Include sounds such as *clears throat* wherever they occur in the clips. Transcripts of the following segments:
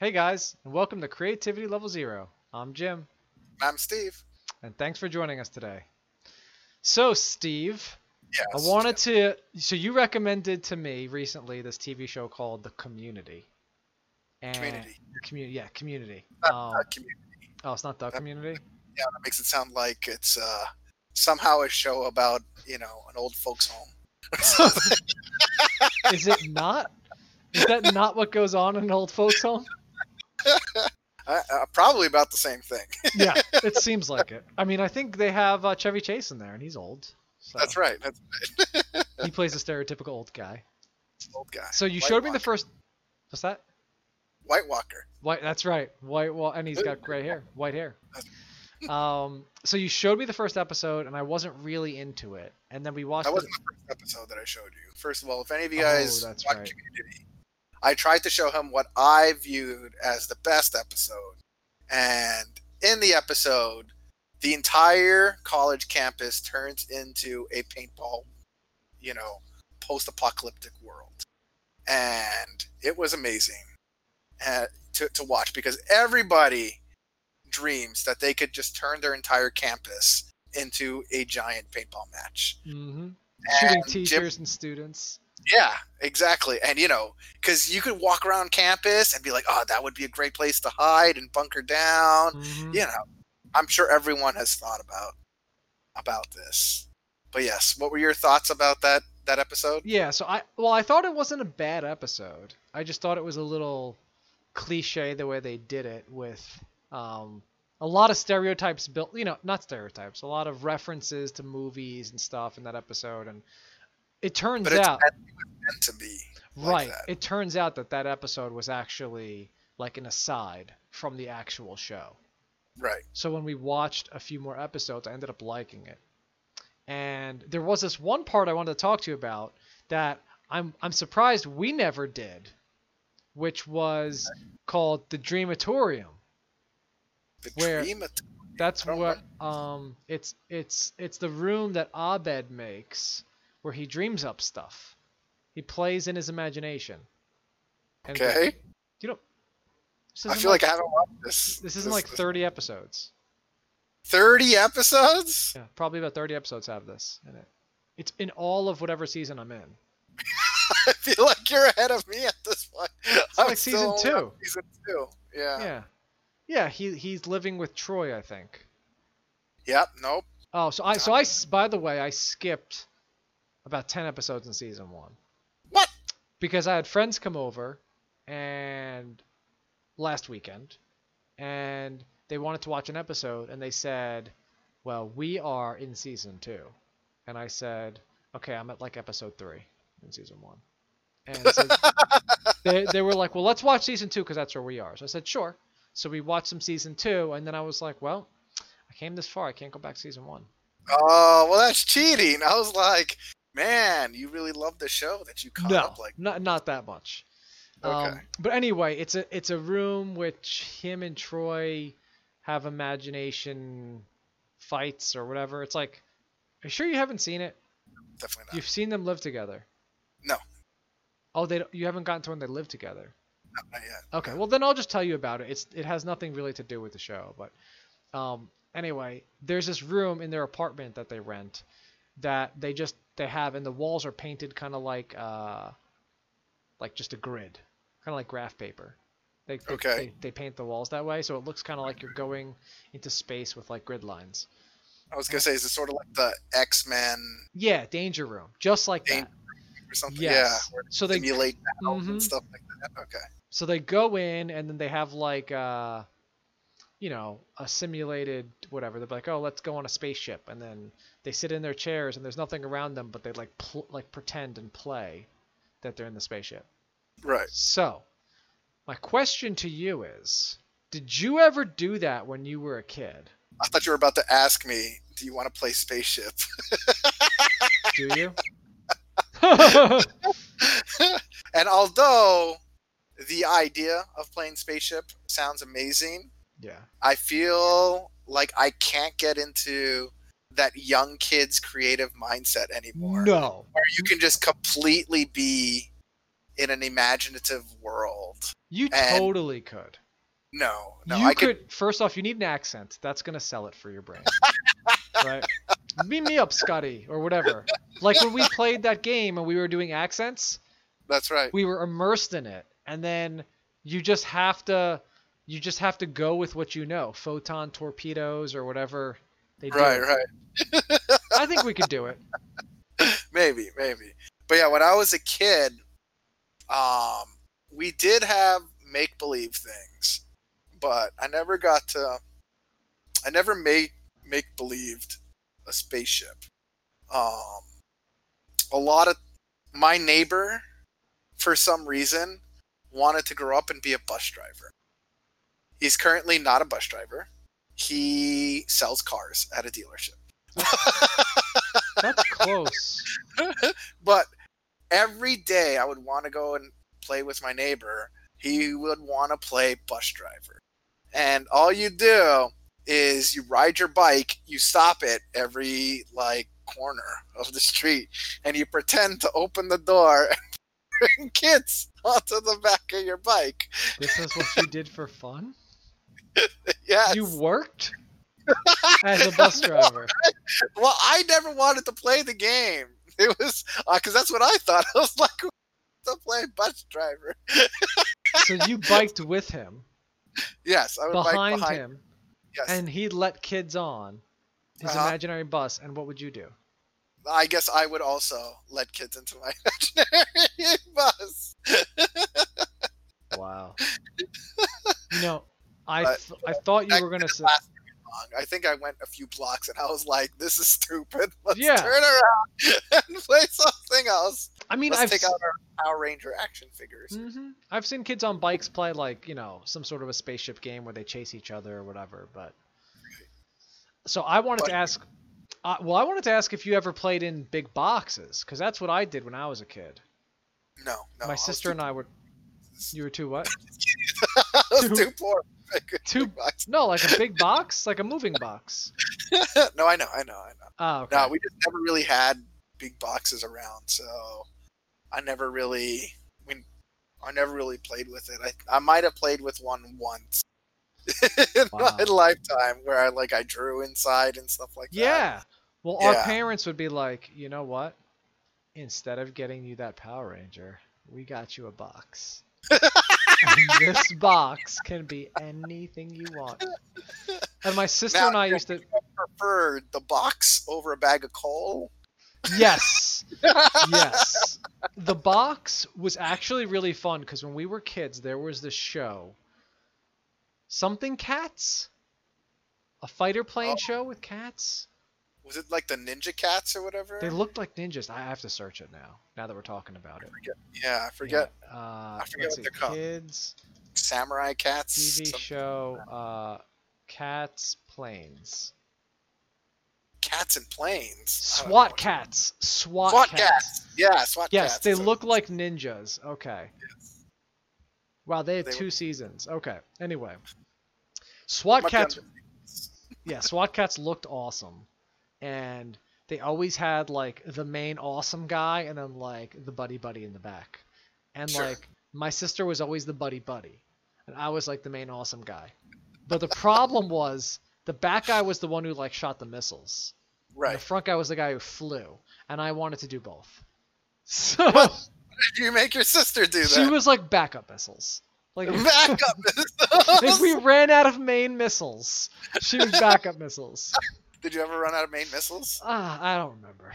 Hey guys, and welcome to Creativity Level Zero. I'm Jim, I'm Steve. and thanks for joining us today. So, Steve, Yes. I wanted to. So, you recommended to me recently this TV show called The Community. And Community. Community, yeah, Community. Not, Um, not community. oh, it's not The Community? Yeah, that makes it sound like it's uh, somehow a show about you know an old folks' home. *laughs* Is it not? Is that not what goes on in an old folks' home? *laughs* uh, uh, probably about the same thing. *laughs* Yeah, it seems like it. I mean, I think they have uh, Chevy Chase in there, and he's old. So That's right. That's right. *laughs* He plays a stereotypical old guy. old guy. So you White showed me the first. What's that? White Walker. White. That's right. White. Well, and he's got gray hair. White hair. Um. So you showed me the first episode, and I wasn't really into it. And then we watched. That wasn't the first episode that I showed you. First of all, if any of you Oh, guys that's watch right. Community, I tried to show him what I viewed as the best episode, and in the episode, the entire college campus turns into a paintball, you know, post-apocalyptic world, and it was amazing uh, to to watch because everybody dreams that they could just turn their entire campus into a giant paintball match. Mhm. Shooting And Jim- teachers and students. Yeah, exactly. And you know, because you could walk around campus and be like, "Oh, that would be a great place to hide and bunker down." Mhm. You know, I'm sure everyone has thought about about this. But yes, what were your thoughts about that that episode? Yeah. So I. Well, I thought it wasn't a bad episode. I just thought it was a little cliche the way they did it with um a lot of stereotypes built you know not stereotypes a lot of references to movies and stuff in that episode and it turns But it's out meant, it was meant to be. like right that. it turns out that that episode was actually like an aside from the actual show Right. so when we watched a few more episodes i ended up liking it and there was this one part i wanted to talk to you about that i'm i'm surprised we never did which was called the dreamatorium The Where- dream. At- that's don't what um it's it's it's the room that Abed makes where he dreams up stuff. He plays in his imagination. And the- okay. you know I feel like, I haven't watched this. this isn't like 30 episodes. thirty episodes. Yeah, probably about 30 episodes have this in it. It's in all of whatever season I'm in. *laughs* I feel like you're ahead of me at this point. It's like season two. Season two. Yeah. Yeah. Yeah, he he's living with Troy, I think. Yep. Nope. Oh, so I so I by the way, I skipped about 10 episodes in season 1. What? because I had friends come over and last weekend and they wanted to watch an episode and they said, "Well, we are in season 2." And I said, "Okay, I'm at like episode 3 in season 1." And so *laughs* they they were like, "Well, let's watch season 2 cuz that's where we are." So I said, "Sure." So we watched some season 2 and then I was like, "Well, I came this far. I can't go back to season 1." Oh, well, that's cheating. I was like, man, you really love the show that you caught no, up like. not not that much. Okay. Um, but anyway, it's a it's a room which him and Troy have imagination fights or whatever. It's like, are you sure you haven't seen it? Definitely not. You've seen them live together. No. Oh, they you haven't gotten to when they live together. No, not yet. Okay, well then I'll just tell you about it. It's it has nothing really to do with the show, but um, anyway, there's this room in their apartment that they rent that they just they have, and the walls are painted kind of like uh, like just a grid, kind of like graph paper. They, they, Okay. they they paint the walls that way, so it looks kind of like you're going into space with like grid lines. I was gonna say, is it sort of like the X Men Yeah, danger room, just like Danger that. or something? Yes. Yeah. So they simulate Mhm. and stuff like that. Okay. So they go in and then they have like uh you know, a simulated whatever. They're like, "Oh, let's go on a spaceship." And then they sit in their chairs and there's nothing around them, but they like pl- like pretend and play that they're in the spaceship. Right. So, my question to you is, did you ever do that when you were a kid? I thought you were about to ask me, do you want to play spaceship? *laughs* Do you? *laughs* and although the idea of playing spaceship sounds amazing, yeah. I feel like I can't get into that young kid's creative mindset anymore. No. Where you can just completely be in an imaginative world. You totally could. No, no, you I could, could. first off, you need an accent. That's gonna sell it for your brain. *laughs* right? Beat me up, Scotty, or whatever. Like when we played that game and we were doing accents, That's right. we were immersed in it. And then you just have to you just have to go with what you know. Photon torpedoes or whatever they do. Right, right. *laughs* I think we could do it. *laughs* maybe, maybe. But yeah, when I was a kid, um, we did have make believe things, but I never got to. I never made make believed a spaceship. Um, a lot of my neighbor, for some reason, wanted to grow up and be a bus driver. He's currently not a bus driver. He sells cars at a dealership. *laughs* That's close. *laughs* but every day I would want to go and play with my neighbor. He would want to play bus driver. And all you do is you ride your bike, you stop it every like corner of the street, and you pretend to open the door *laughs* and bring kids onto the back of your bike. This is what you did for fun? *laughs* Yes. You worked as a bus *laughs* driver. Well, I never wanted to play the game. It was because that's what I thought. *laughs* I was like, "Who wants to play bus driver? So you biked with him, Yes, I would behind, behind him, Yes, and he'd let kids on his Uh-huh. imaginary bus. And what would you do? I guess I would also let kids into my imaginary bus. Wow. You know, I th- I thought you were gonna say. last very long. I think I went a few blocks and I was like, "This is stupid. *laughs* Let's Yeah. turn around *laughs* and play something else. I mean, Let's I've take out our Power Ranger action figures." hmm I've seen kids on bikes play like you know some sort of a spaceship game where they chase each other or whatever. But so I wanted But- to ask. Uh, well, I wanted to ask if you ever played in big boxes because that's what I did when I was a kid. No, no. My sister too- and I were. *laughs* You were too what? Was too- poor. bucks. *laughs* No, like a big box, like a moving box. *laughs* no, I know, I know, I know. Oh, okay. No, we just never really had big boxes around, so I never really, I never really played with it. I, I might have played with one once *laughs* in Wow. my lifetime, where I like I drew inside and stuff like that. Yeah. Well, our parents would be like, you know what? Instead of getting you that Power Ranger, we got you a box. This box can be anything you want. And my sister Now, and I used to. preferred the box over a bag of coal. Yes. *laughs* yes. The box was actually really fun because when we were kids, there was this show. Something Cats? A fighter plane Oh. show with cats? Was it like the Ninja Cats or whatever? They looked like ninjas. I have to search it now. Now that we're talking about it. yeah, I forget. Yeah, Uh, I forget what see, they're called. Kids Samurai Cats. TV some- show. Uh, Cats Planes. Cats and planes. SWAT Kats. SWAT, SWAT Kats. cats. Yeah, SWAT Yes, cats. they So- look like ninjas. Okay. Wow, they had They two were- seasons. Okay. Anyway, SWAT Kats. *laughs* Yeah, SWAT Kats looked awesome, and they always had like the main awesome guy, and then like the buddy buddy in the back, and Sure. like my sister was always the buddy buddy, and I was like the main awesome guy. But the problem was the back guy was the one who like shot the missiles. and Right. The front guy was the guy who flew, and I wanted to do both. *laughs* So Did you make your sister do that? she was like backup missiles. Like *laughs* backup *laughs* if missiles. we ran out of main missiles, she was backup missiles. Did you ever run out of main missiles? Ah, I don't remember.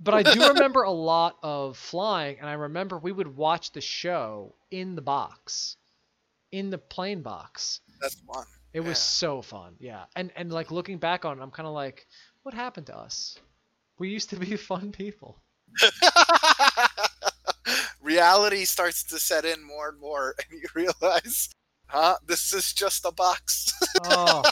But I do remember a *laughs* lot of flying, and I remember we would watch the show in the box, in the plane box. That's fun. It was Yeah. so fun, yeah. And and like looking back on it, I'm kind of like, what happened to us? We used to be *laughs* fun people. *laughs* Reality starts to set in more and more, and you realize, huh? This is just a box. Oh.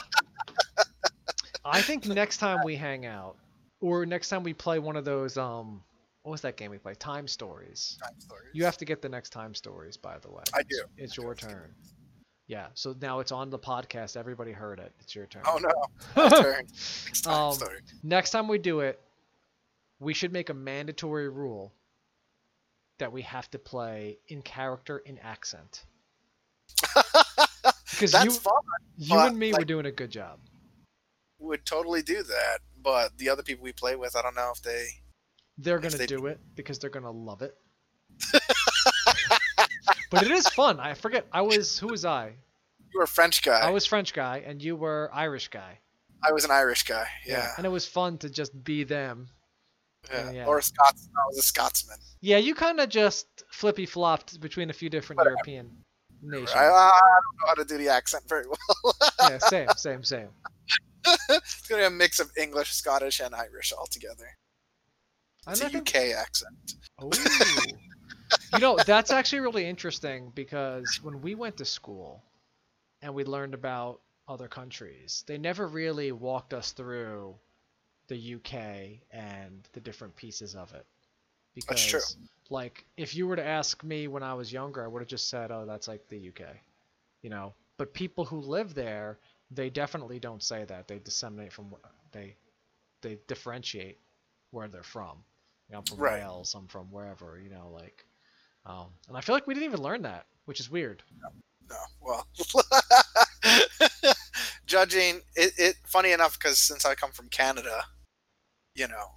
I think *laughs* next time we hang out, or next time we play one of those, um, what was that game we played? Time Stories. Time stories. You have to get the next Time Stories, by the way. I do. It's your turn. Yeah. So now it's on the podcast. Everybody heard it. It's your turn. Oh no! *laughs* Turn. Next time Um, story. Next time we do it, we should make a mandatory rule that we have to play in character in accent. *laughs* Because That's you, fun. you and me were doing a good job. Would totally do that, but the other people we play with, I don't know if they. They're If gonna they do it because they're gonna love it. *laughs* but it is fun. I forget. I was who was I? You were a French guy. I was French guy, and you were Irish guy. I was an Irish guy. Yeah. And it was fun to just be them. yeah. yeah. Or a Scots. I was a Scotsman. Yeah, you kind of just flippy flopped between a few different Whatever. European nations. I, I don't know how to do the accent very well. yeah, *laughs* same, same, same. It's gonna be a mix of English, Scottish, and Irish all together. It's And a UK accent. Ooh. you know, that's actually really interesting because when we went to school and we learned about other countries, they never really walked us through the UK and the different pieces of it. Because, That's true. like, if you were to ask me when I was younger, I would have just said, oh, that's like the UK. You know? But people who live there, they definitely don't say that. They disseminate from, they, they differentiate where they're from. You know, I'm from Right. Wales, I'm from wherever, you know, like, um, and I feel like we didn't even learn that, which is weird. No, well, *laughs* judging it, it. Funny enough, because since I come from Canada, you know,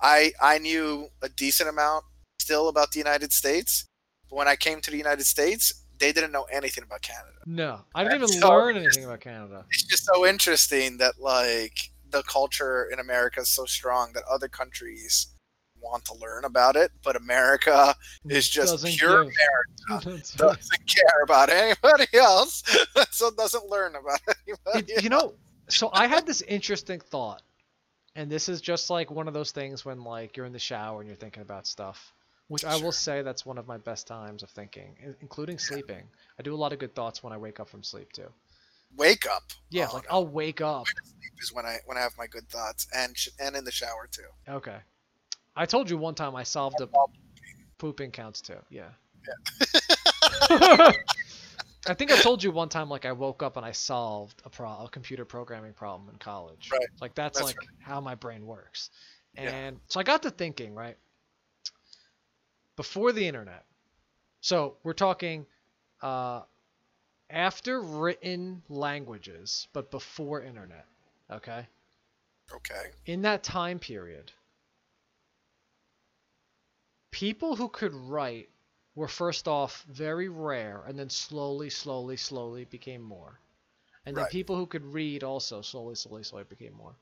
I I knew a decent amount still about the United States. But when I came to the United States, they didn't know anything about Canada. No, I didn't even *laughs* So- learn anything about Canada. It's just so interesting that like the culture in America is so strong that other countries want to learn about it, but America is just Doesn't pure give. America. *laughs* Doesn't care about anybody else, *laughs* so doesn't learn about anybody. It- you know, so I had this interesting thought, and this is just like one of those things when like you're in the shower and you're thinking about stuff, which I will say that's one of my best times of thinking, including sleeping. I do a lot of good thoughts when I wake up from sleep too. Wake up. Yeah, Oh, like no. I'll wake up. sleep is when I when I have my good thoughts and sh- and in the shower too. Okay. I told you one time I solved a pooping counts too. Yeah. *laughs* *laughs* I think I told you one time like I woke up and I solved a pro a computer programming problem in college. Right. Like that's, That's like how my brain works. Yeah. And so I got to thinking, right? Before the internet. So we're talking uh after written languages, but before internet. Okay? Okay. in that time period, people who could write were first off very rare and then slowly, slowly, slowly became more. And then people who could read also slowly, slowly, slowly became more.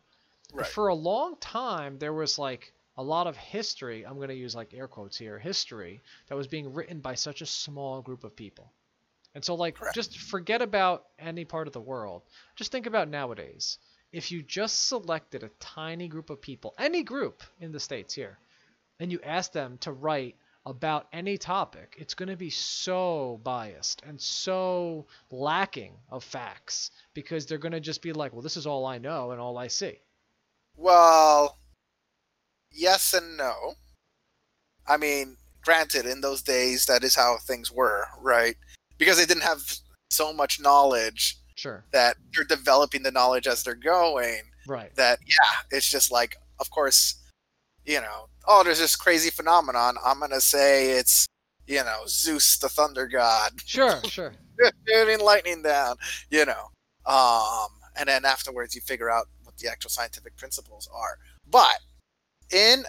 But Right. for a long time, there was like a lot of history. I'm going to use like air quotes here history that was being written by such a small group of people. And so, like, Correct. just forget about any part of the world. Just think about nowadays. If you just selected a tiny group of people, any group in the States here, and you asked them to write about any topic, it's going to be so biased and so lacking of facts because they're going to just be like, well, this is all I know and all I see. Well, yes and no. I mean, granted, in those days, that is how things were, right? Because they didn't have so much knowledge Sure. that they're developing the knowledge as they're going. Right. That yeah, it's just like, of course, you know, oh, there's this crazy phenomenon. I'm gonna say it's, you know, Zeus, the thunder god, *laughs* Sure, sure. shooting lightning down, you know. Um, and then afterwards, you figure out what the actual scientific principles are. But in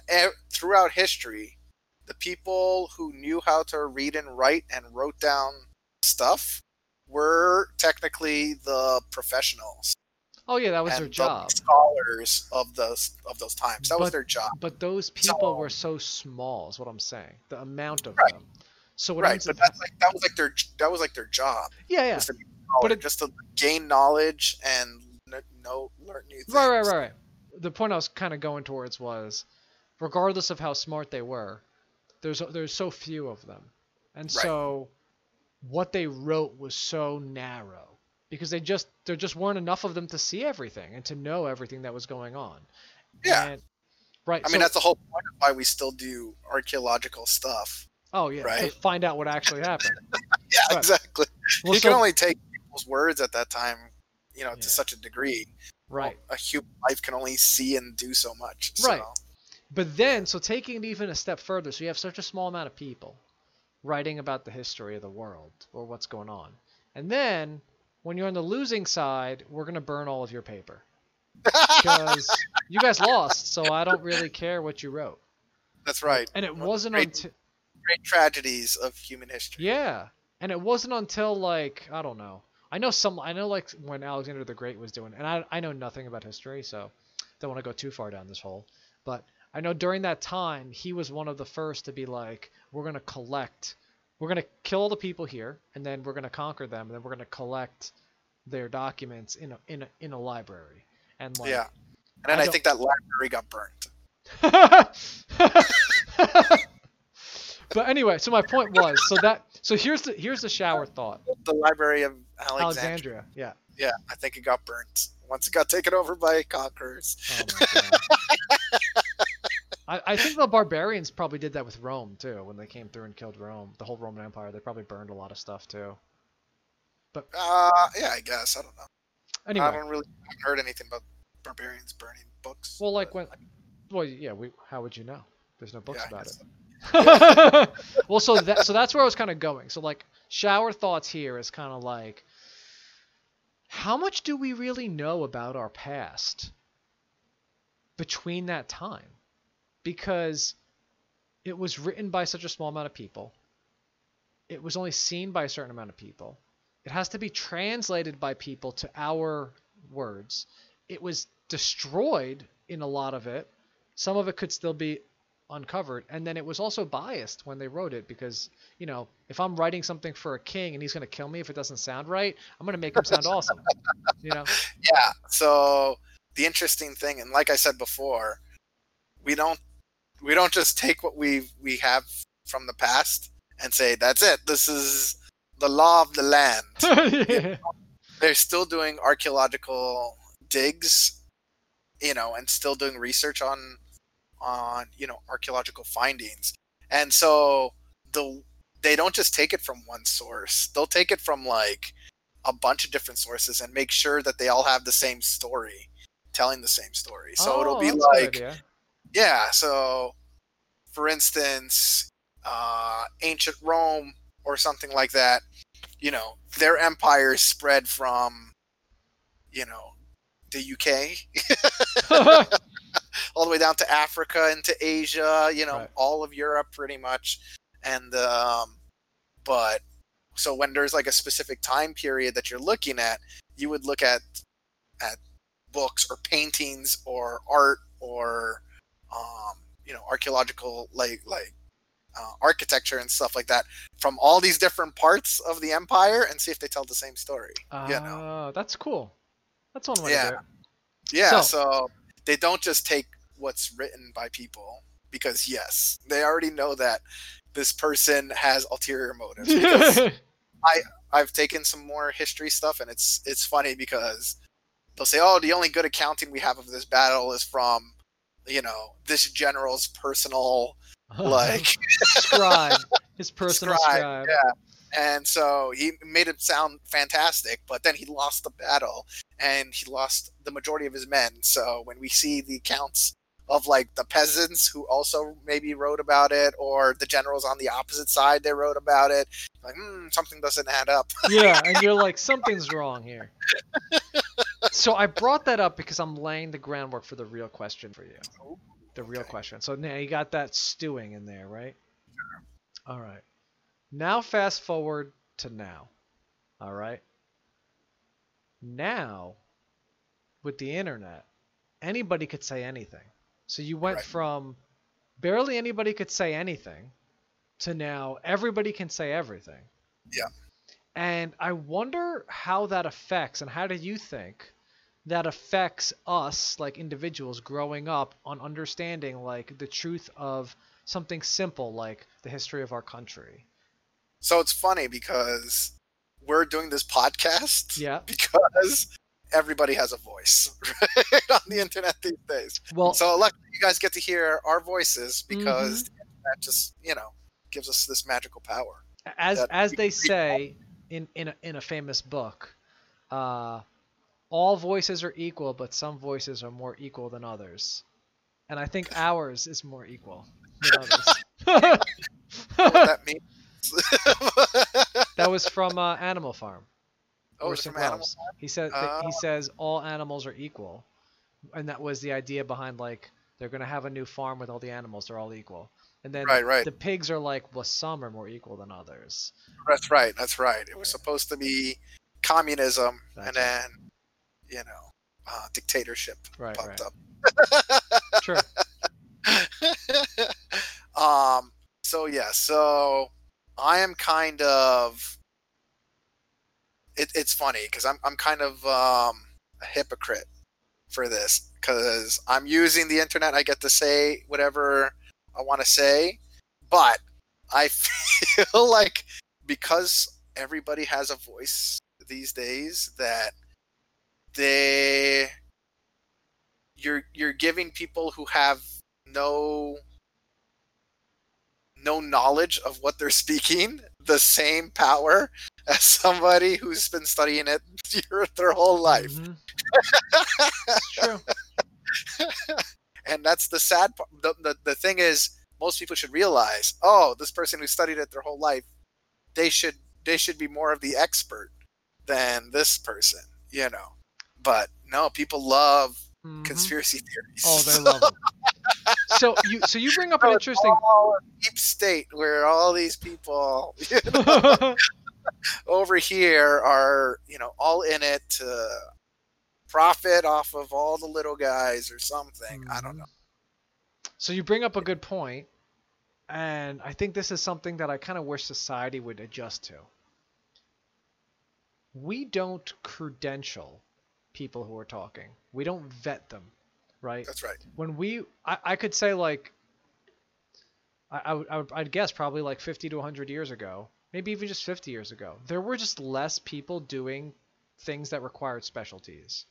throughout history, the people who knew how to read and write and wrote down stuff were technically the professionals Oh yeah, that was their the job. scholars of those of those times. That was their job, But those people So- were so small, is what I'm saying. The amount of Right. them. So what right? But that's like that was like their that was like their job. yeah, yeah. was to be But it- just to gain knowledge and know learn new things. Right, right, right, right. The point I was kind of going towards was, regardless of how smart they were, there's there's so few of them, and Right. so what they wrote was so narrow because they just there just weren't enough of them to see everything and to know everything that was going on. Yeah. And, right. I mean, that's the whole point of why we still do archaeological stuff. oh yeah, to right. find out what actually happened. *laughs* Yeah, Right. exactly. Well, you so- can only take people's words at that time, you know, Yeah. to such a degree. Right. A human life can only see and do so much. Right. But then, so taking it even a step further, so you have such a small amount of people, writing about the history of the world or what's going on. And then when you're on the losing side, we're going to burn all of your paper *laughs* because you guys lost, so I don't really care what you wrote. That's right. And it Well, wasn't great- until Great tragedies of human history. yeah, and it wasn't until like I don't know. I know some. I know like when Alexander the Great was doing, and I I know nothing about history, so don't want to go too far down this hole. But I know during that time he was one of the first to be like, we're gonna collect, we're gonna kill all the people here, and then we're gonna conquer them, and then we're gonna collect their documents in a in a in a library, and like Yeah. And then I I, think that library got burnt. *laughs* *laughs* but anyway, so my point was, so that so here's the here's the shower thought. The library of Alexandria. Alexandria, yeah. Yeah, I think it got burnt once it got taken over by conquerors. Oh my god. *laughs* I, I think the barbarians probably did that with Rome too when they came through and killed Rome, the whole Roman Empire. They probably burned a lot of stuff too. Uh, yeah, I guess. I don't know. I Anyway, don't really I haven't heard anything about barbarians burning books. well, like but when, well, yeah, we. How would you know? There's no books yeah, about it. so. *laughs* well, so that so that's where I was kind of going. So like shower thoughts here is kind of like how much do we really know about our past between that time? Because it was written by such a small amount of people. It was only seen by a certain amount of people. It has to be translated by people to our words. It was destroyed in a lot of it. Some of it could still be uncovered and then it was also biased when they wrote it because you know if i'm writing something for a king and he's going to kill me if it doesn't sound right i'm going to make him sound *laughs* awesome you know yeah. So the interesting thing, and like I said before, we don't we don't just take what we we have from the past and say that's it. This is the law of the land. *laughs* they're still doing archaeological digs you know and still doing research on on you know archaeological findings. And so the they don't just take it from one source. They'll take it from like a bunch of different sources and make sure that they all have the same story telling the same story. So it'll Oh, be a good like yeah so for instance uh ancient rome or something like that you know their empire spread from you know the uk *laughs* *laughs* *laughs* all the way down to africa into asia you know Right. all of europe pretty much and um but so when there's like a specific time period that you're looking at you would look at at books or paintings or art or um you know archaeological like like uh, architecture and stuff like that from all these different parts of the empire and see if they tell the same story Uh, you know Ah, that's cool that's one way Yeah. to do it yeah So- so they don't just take what's written by people because yes they already know that this person has ulterior motives *laughs* I I've taken some more history stuff, and it's it's funny because they'll say, "Oh, the only good accounting we have of this battle is from, you know, this general's personal *laughs* like scribe his personal scribe." scribe, Yeah, and so he made it sound fantastic, but then he lost the battle, and he lost the majority of his men. So when we see the accounts of like the peasants who also maybe wrote about it, or the generals on the opposite side they wrote about it, like hmm, something doesn't add up. *laughs* yeah and you're like something's wrong here so i brought that up because i'm laying the groundwork for the real question for you the real Okay. question so now you got that stewing in there right all right now fast forward to now all right now with the internet anybody could say anything so you went Right. from barely anybody could say anything to now everybody can say everything Yeah. and I wonder how that affects, and how do you think that affects us, like individuals growing up, on understanding like the truth of something simple like the history of our country? So it's funny because we're doing this podcast Yeah. *laughs* because everybody has a voice *laughs* right, on the internet these days. Well, So luckily you guys get to hear our voices because Mm-hmm. that just, you know, gives us this magical power. as as they say in in a, in a famous book, uh, all voices are equal, but some voices are more equal than others, and I think ours is more equal than others. *laughs* You know what that means? *laughs* That was from uh, Animal Farm. oh, from Animal. Welles. He said Oh. he says all animals are equal, and that was the idea behind like they're gonna have a new farm with all the animals. They're all equal, and then Right, right. the pigs are like, well, some are more equal than others. That's right. That's right. It was supposed to be communism, That's and right. then you know, uh, dictatorship Right, popped right. Sure. up. *laughs* um. So yeah. So I am kind of. It, it's funny because I'm I'm kind of um, a hypocrite for this because I'm using the internet. I get to say whatever I want to say, but I *laughs* feel like because everybody has a voice these days that they you're you're giving people who have no no knowledge of what they're speaking the same power as somebody who's been studying it *laughs* their, their whole life Mhm. *laughs* True. and that's the sad part the, the, the thing is most people should realize oh this person who studied it their whole life they should they should be more of the expert than this person you know but no people love Mhm. conspiracy theories Oh, they *laughs* love them. So you so you bring up an interesting. deep state where all these people *laughs* you know, *laughs* over here are you know all in it to profit off of all the little guys or something i don't mm. know So you bring up a good point, and I think this is something that I kind of wish society would adjust to. We don't credential people who are talking. We don't vet them, right? that's right When we, I, I could say like, I, I, would, I would, I'd guess probably like 50 to 100 years ago, maybe even just 50 years ago, there were just less people doing things that required specialties.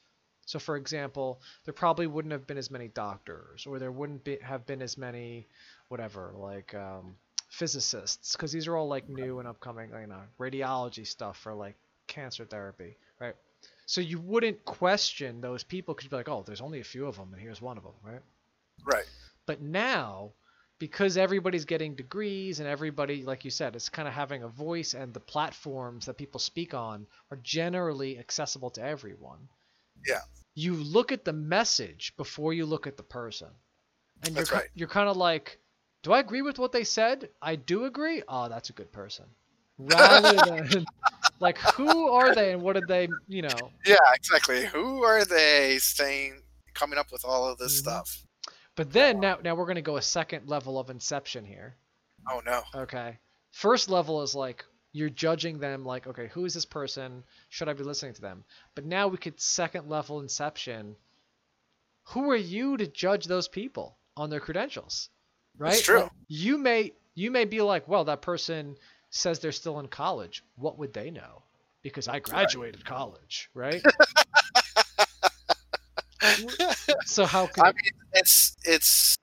So, for example, there probably wouldn't have been as many doctors, or there wouldn't be, have been as many, whatever, like um, physicists, because these are all like new and upcoming, you know, radiology stuff for like cancer therapy? So you wouldn't question those people because you'd be like, oh, there's only a few of them, and here's one of them, right? right But now, because everybody's getting degrees and everybody, like you said, is kind of having a voice, and the platforms that people speak on are generally accessible to everyone. Yeah. You look at the message before you look at the person, and That's you're right. you're kind of like, do I agree with what they said? I do agree. Oh, that's a good person. *laughs* Rather than like, who are they and what did they, you know? yeah exactly who are they saying coming up with all of this Mhm. stuff But then now now we're gonna go a second level of inception here. oh no Okay. First level is like you're judging them like, okay, who is this person? Should I be listening to them? But now we could second level inception. Who are you to judge those people on their credentials? Right? It's true. Like, you may you may be like, well, that person says they're still in college. What would they know? Because I graduated college, right? *laughs* so how can I mean, it's it's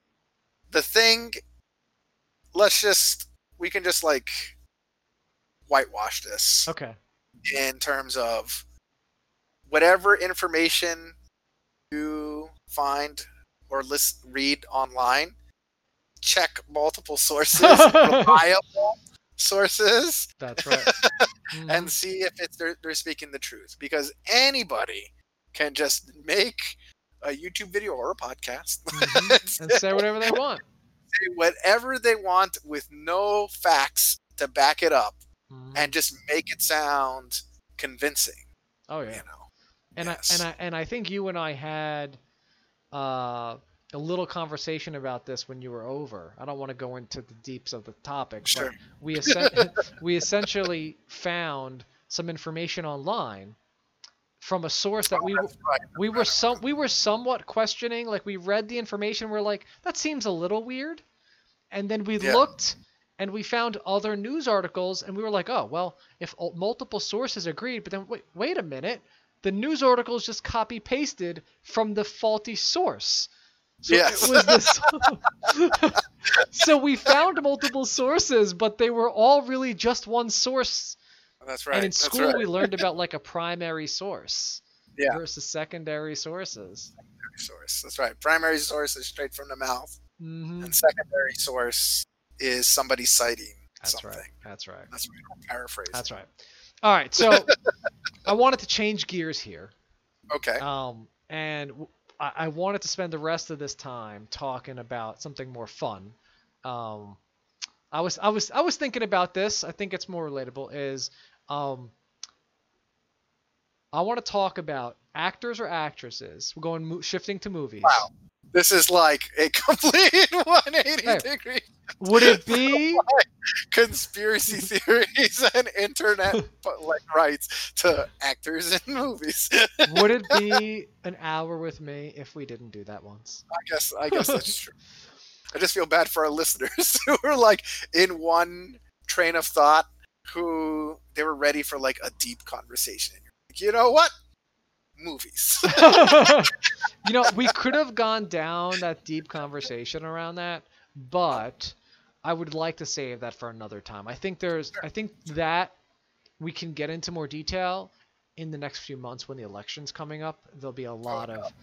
the thing. Let's just we can just like whitewash this okay. in terms of whatever information you find or list read online. Check multiple sources, *laughs* reliable sources, That's *laughs* right. Mhm. and see if it's they're, they're speaking the truth. Because anybody can just make a YouTube video or a podcast *laughs* Mhm. and say whatever they want. say whatever they want with no facts to back it up Mhm. and just make it sound convincing oh yeah. you know and Yes. I and I and I think you and I had uh, a little conversation about this when you were over. I don't want to go into the deeps of the topic, Sure. but we *laughs* *laughs* we essentially found some information online from a source that oh, we Oh, That's right. we were some we were somewhat questioning. Like we read the information, we're like, that seems a little weird, and then we Yeah. looked and we found other news articles, and we were like, oh well, if multiple sources agreed, but then wait, wait a minute, the news articles just copy pasted from the faulty source. So Yes. it was this. *laughs* *laughs* so we found multiple sources, but they were all really just one source. that's right and in that's school, right. we learned *laughs* about like a primary source Yeah. versus secondary sources. source that's right primary source is straight from the mouth hmm and secondary source is somebody citing That's something. right. That's right. That's right. I'm paraphrasing. That's right. All right. So I wanted to change gears here. Okay. Um, and I, wanted to spend the rest of this time talking about something more fun. Um, I was I was I was thinking about this. I think it's more relatable. Is um, I want to talk about actors or actresses. We're going mo- shifting to movies. Wow. This is like a *laughs* complete 180 Hey. degree Would it be *laughs* conspiracy *laughs* theories and internet like rights to actors in movies. would it be an hour with me if we didn't do that once? I guess I guess that's true. I just feel bad for our listeners who are like in one train of thought who they were ready for like a deep conversation. Like, you know what? Movies. *laughs* you know, we could have gone down that deep conversation around that, but I would like to save that for another time. I think there's I think that we can get into more detail in the next few months when the election's coming up. There'll be a lot of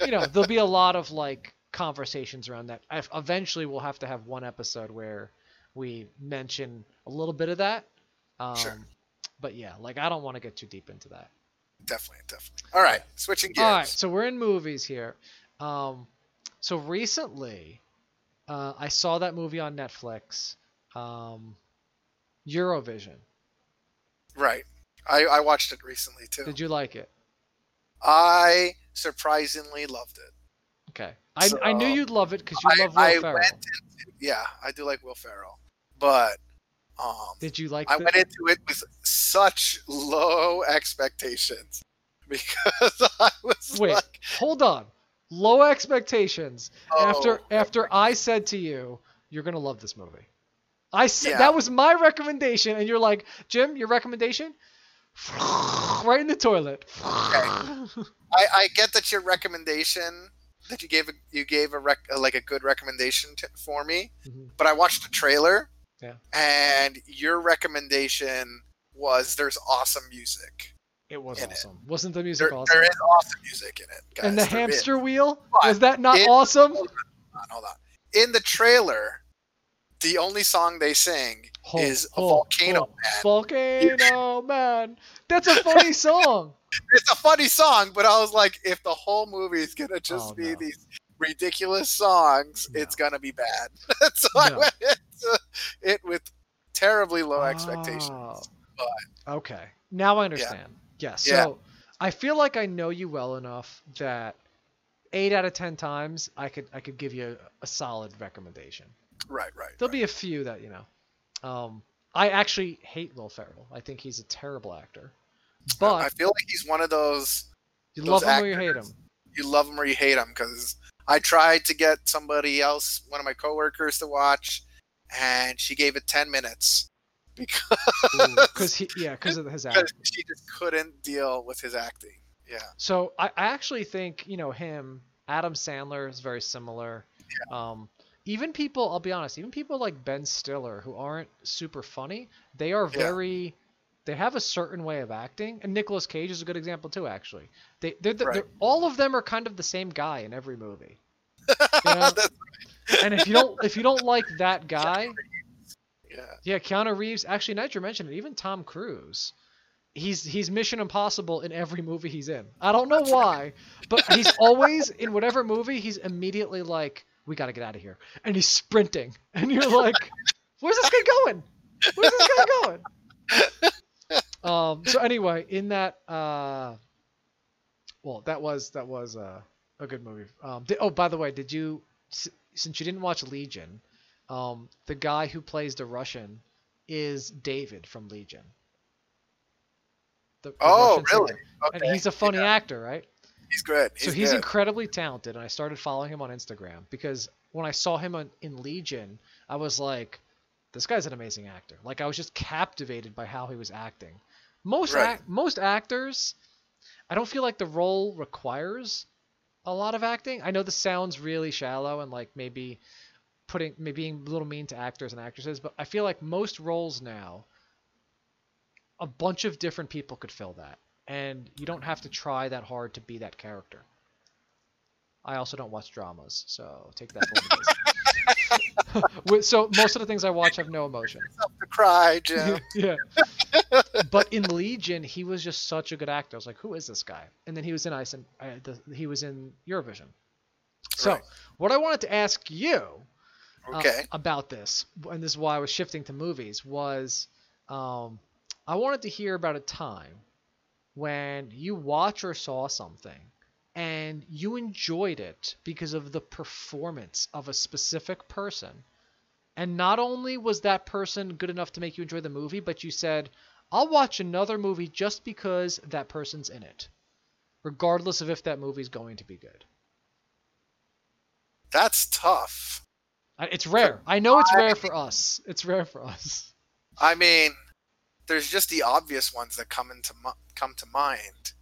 you know, there'll be a lot of like conversations around that. I, eventually we'll have to have one episode where we mention a little bit of that. Um, Sure. But yeah, like I don't want to get too deep into that. definitely, definitely. All right, switching gears. All right, so we're in movies here. Um, so recently, uh, I saw that movie on Netflix, um, Eurovision. Right. I, I watched it recently too. Did you like it? I surprisingly loved it. Okay, I, I knew you'd love it because you I, love Will I Ferrell. went into, yeah, I do like Will Ferrell, but um, Did you like? I the, went into it with such low expectations *laughs* because I was Wait, like, hold on. Low expectations. after oh, after I said to you, you're gonna love this movie. I said Yeah. that was my recommendation, and you're like, Jim, your recommendation? *sighs* right in the toilet. *laughs* I, I get that your recommendation that you gave a, you gave a rec, like a good recommendation to, for me, mm-hmm. but I watched the trailer, Yeah. and your recommendation was there's awesome music. It was in it. awesome. Wasn't the music There, awesome? there is awesome music in it, guys. and the There is. hamster wheel But was that not it- awesome? Hold on, hold on. In the trailer, the only song they sing is a volcano ho. man. Volcano man. That's a funny *laughs* song. It's a funny song, but I was like, if the whole movie is gonna just Oh, be no. these ridiculous songs, No. it's gonna be bad. so I went *laughs* it with terribly low expectations. Oh. Okay. Now I understand. Yeah. So Yeah. I feel like I know you well enough that eight out of ten times I could I could give you a, a solid recommendation. Right, right. There'll right. be a few that you know. Um, I actually hate Will Ferrell. I think he's a terrible actor. But I feel like he's one of those you those love him or you hate him. you love him or you hate him because I tried to get somebody else, one of my coworkers, to watch, and she gave it ten minutes *laughs* because he yeah because of his acting. she just couldn't deal with his acting. Yeah, So I, I actually think you know him. Adam Sandler is very similar. Um, even people, I'll be honest, even people like Ben Stiller who aren't super funny, they are Yeah. very. They have a certain way of acting, and Nicolas Cage is a good example too. Actually, they they're, they're, Right. all of them are kind of the same guy in every movie. *laughs* You know? That's- and if you don't if you don't like that *laughs* guy, yeah. yeah, Keanu Reeves. Actually, now that mentioned it, even Tom Cruise. He's he's Mission Impossible in every movie he's in. I don't know why, but he's always in whatever movie. He's immediately like, "We got to get out of here," and he's sprinting, and you're like, "Where's this guy going? Where's this guy going?" *laughs* Um. So anyway, in that, uh, well, that was that was uh, a good movie. Um. di- oh, by the way, did you since you didn't watch Legion, um, the guy who plays the Russian is David from Legion. The- the Oh, Russian really? Okay. And he's a funny yeah, actor, right? he's good. He's so he's good. incredibly talented, and I started following him on Instagram because when I saw him on, in Legion, I was like, "This guy's an amazing actor." Like I was just captivated by how he was acting. Most Right. ac- most actors, I don't feel like the role requires a lot of acting. I know this sounds really shallow and like maybe putting maybe being a little mean to actors and actresses, but I feel like most roles now, a bunch of different people could fill that, and you don't have to try that hard to be that character. I also don't watch dramas, so take that. *laughs* for what it is. With- *laughs* so most of the things I watch have no emotion. to cry, Jim. *laughs* yeah. *laughs* But in Legion, he was just such a good actor. I was like, who is this guy? And then he was in Ice and uh, the, he was in Eurovision. So Right. what I wanted to ask you uh, Okay. about this, and this is why I was shifting to movies, was um, I wanted to hear about a time when you watch or saw something and you enjoyed it because of the performance of a specific person. And not only was that person good enough to make you enjoy the movie, but you said, I'll watch another movie just because that person's in it, regardless of if that movie's going to be good. That's tough. It's rare. I know it's rare for us. It's rare for us. I mean, there's just the obvious ones that come into come to mind.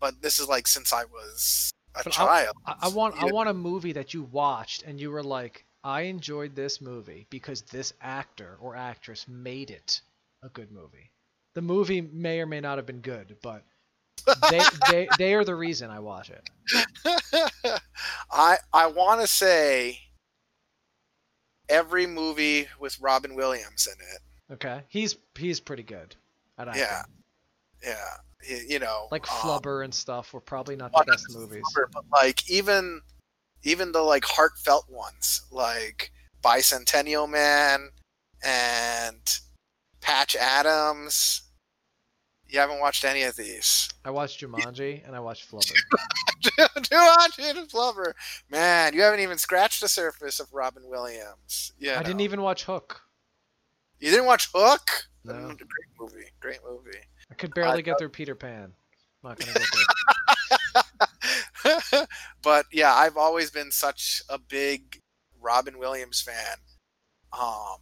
But this is like since I was a But child. I, I want I want a movie that you watched and you were like, I enjoyed this movie because this actor or actress made it a good movie. The movie may or may not have been good, but they *laughs* they they are the reason I watch it. *laughs* I I want to say every movie with Robin Williams in it. Okay, he's he's pretty good. Yeah. Yeah, you know, Like um, Flubber and stuff were probably not well, the best movies. Flubber, but like even even the like heartfelt ones, like Bicentennial Man and Patch Adams. You haven't watched any of these. I watched Jumanji and I watched *laughs* Flubber. Jumanji and Flubber. Man, you haven't even scratched the surface of Robin Williams. Yeah, I didn't even watch Hook. You didn't watch Hook? No. Mm, Great movie. Great movie. I could barely I- get through Peter Pan. Not gonna get through. *laughs* but yeah, I've always been such a big Robin Williams fan. Um,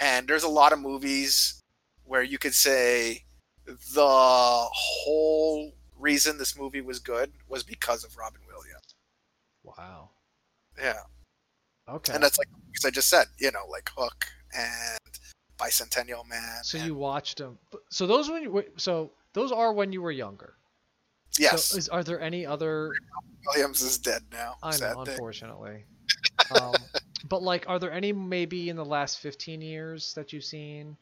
and there's a lot of movies where you could say the whole reason this movie was good was because of Robin Williams. Wow. Yeah. Okay. And that's like because I just said, you know, like Hook and Bicentennial Man. So and- you watched them. So those when you so those are when you were younger. yes, So is, are there any other? Williams is dead now. I know, unfortunately. um, *laughs* but like, are there any maybe in the last fifteen years that you've seen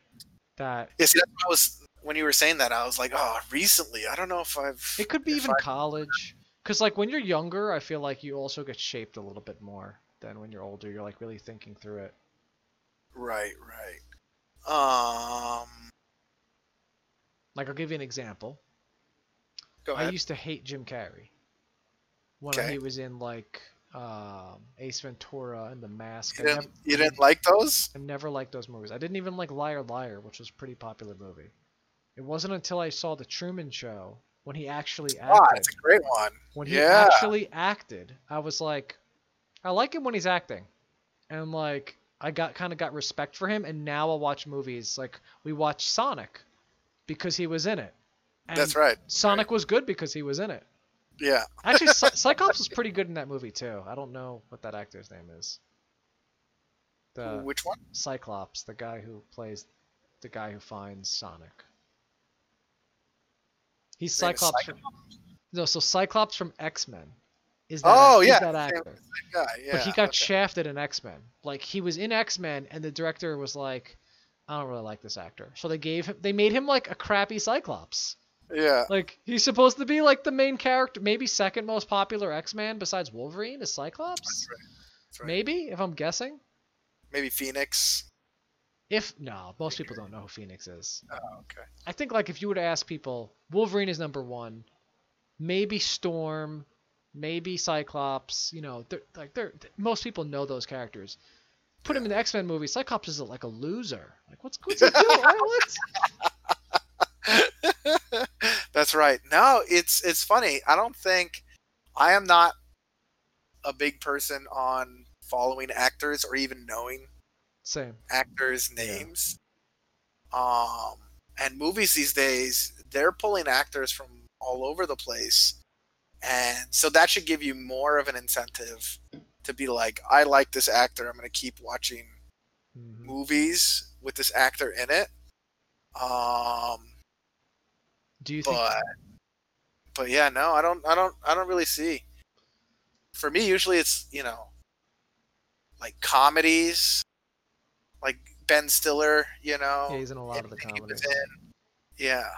that Yeah, see, I was when you were saying that. I was like, oh, recently. I don't know if I've. it could be even I- college? Because like when you're younger, I feel like you also get shaped a little bit more than when you're older. You're like really thinking through it. Right, right. Um, Like I'll give you an example. go ahead. I used to hate Jim Carrey when Okay. he was in like um, Ace Ventura and The Mask. You didn't, nev- you didn't like those? I never liked those movies. I didn't even like Liar Liar, which was a pretty popular movie. It wasn't until I saw The Truman Show when he actually Ah, acted. it's a great one. when he yeah. actually acted, I was like, I like him when he's acting, and like I got kind of got respect for him. And now I'll watch movies like we watched Sonic because he was in it. And That's right. Sonic was good because he was in it. Yeah. Actually, Cy- *laughs* Cyclops was pretty good in that movie too. I don't know what that actor's name is. The Which one? Cyclops, the guy who plays the guy who finds Sonic. He's is Cyclops. From, no, so Cyclops from X Men. That Oh, yeah, that actor? Guy. Yeah. but he got okay. shafted in X Men. Like he was in X Men, and the director was like, "I don't really like this actor," so they gave him. They made him like a crappy Cyclops. Yeah. Like he's supposed to be like the main character, maybe second most popular X-Man besides Wolverine is Cyclops. That's right. That's right. Maybe if I'm guessing. Maybe Phoenix. If no, most people don't know who Phoenix is. Oh, okay. I think like if you were to ask people, Wolverine is number one. Maybe Storm, maybe Cyclops. You know, they're, like they're most people know those characters. Put him in the X-Men movie. Cyclops is like a loser. Like what's what's he doing? what? *laughs* That's right. No, it's it's funny. I don't think I am not a big person on following actors or even knowing Same. actors' names. Um, and movies these days, they're pulling actors from all over the place, and so that should give you more of an incentive to be like, I like this actor. I'm going to keep watching Mhm. movies with this actor in it. Um, Do you think? but but yeah, no, I don't, I don't, I don't really see. For me, usually it's you know, like comedies, like Ben Stiller. You know, Yeah, he's in a lot of the comedies. Yeah.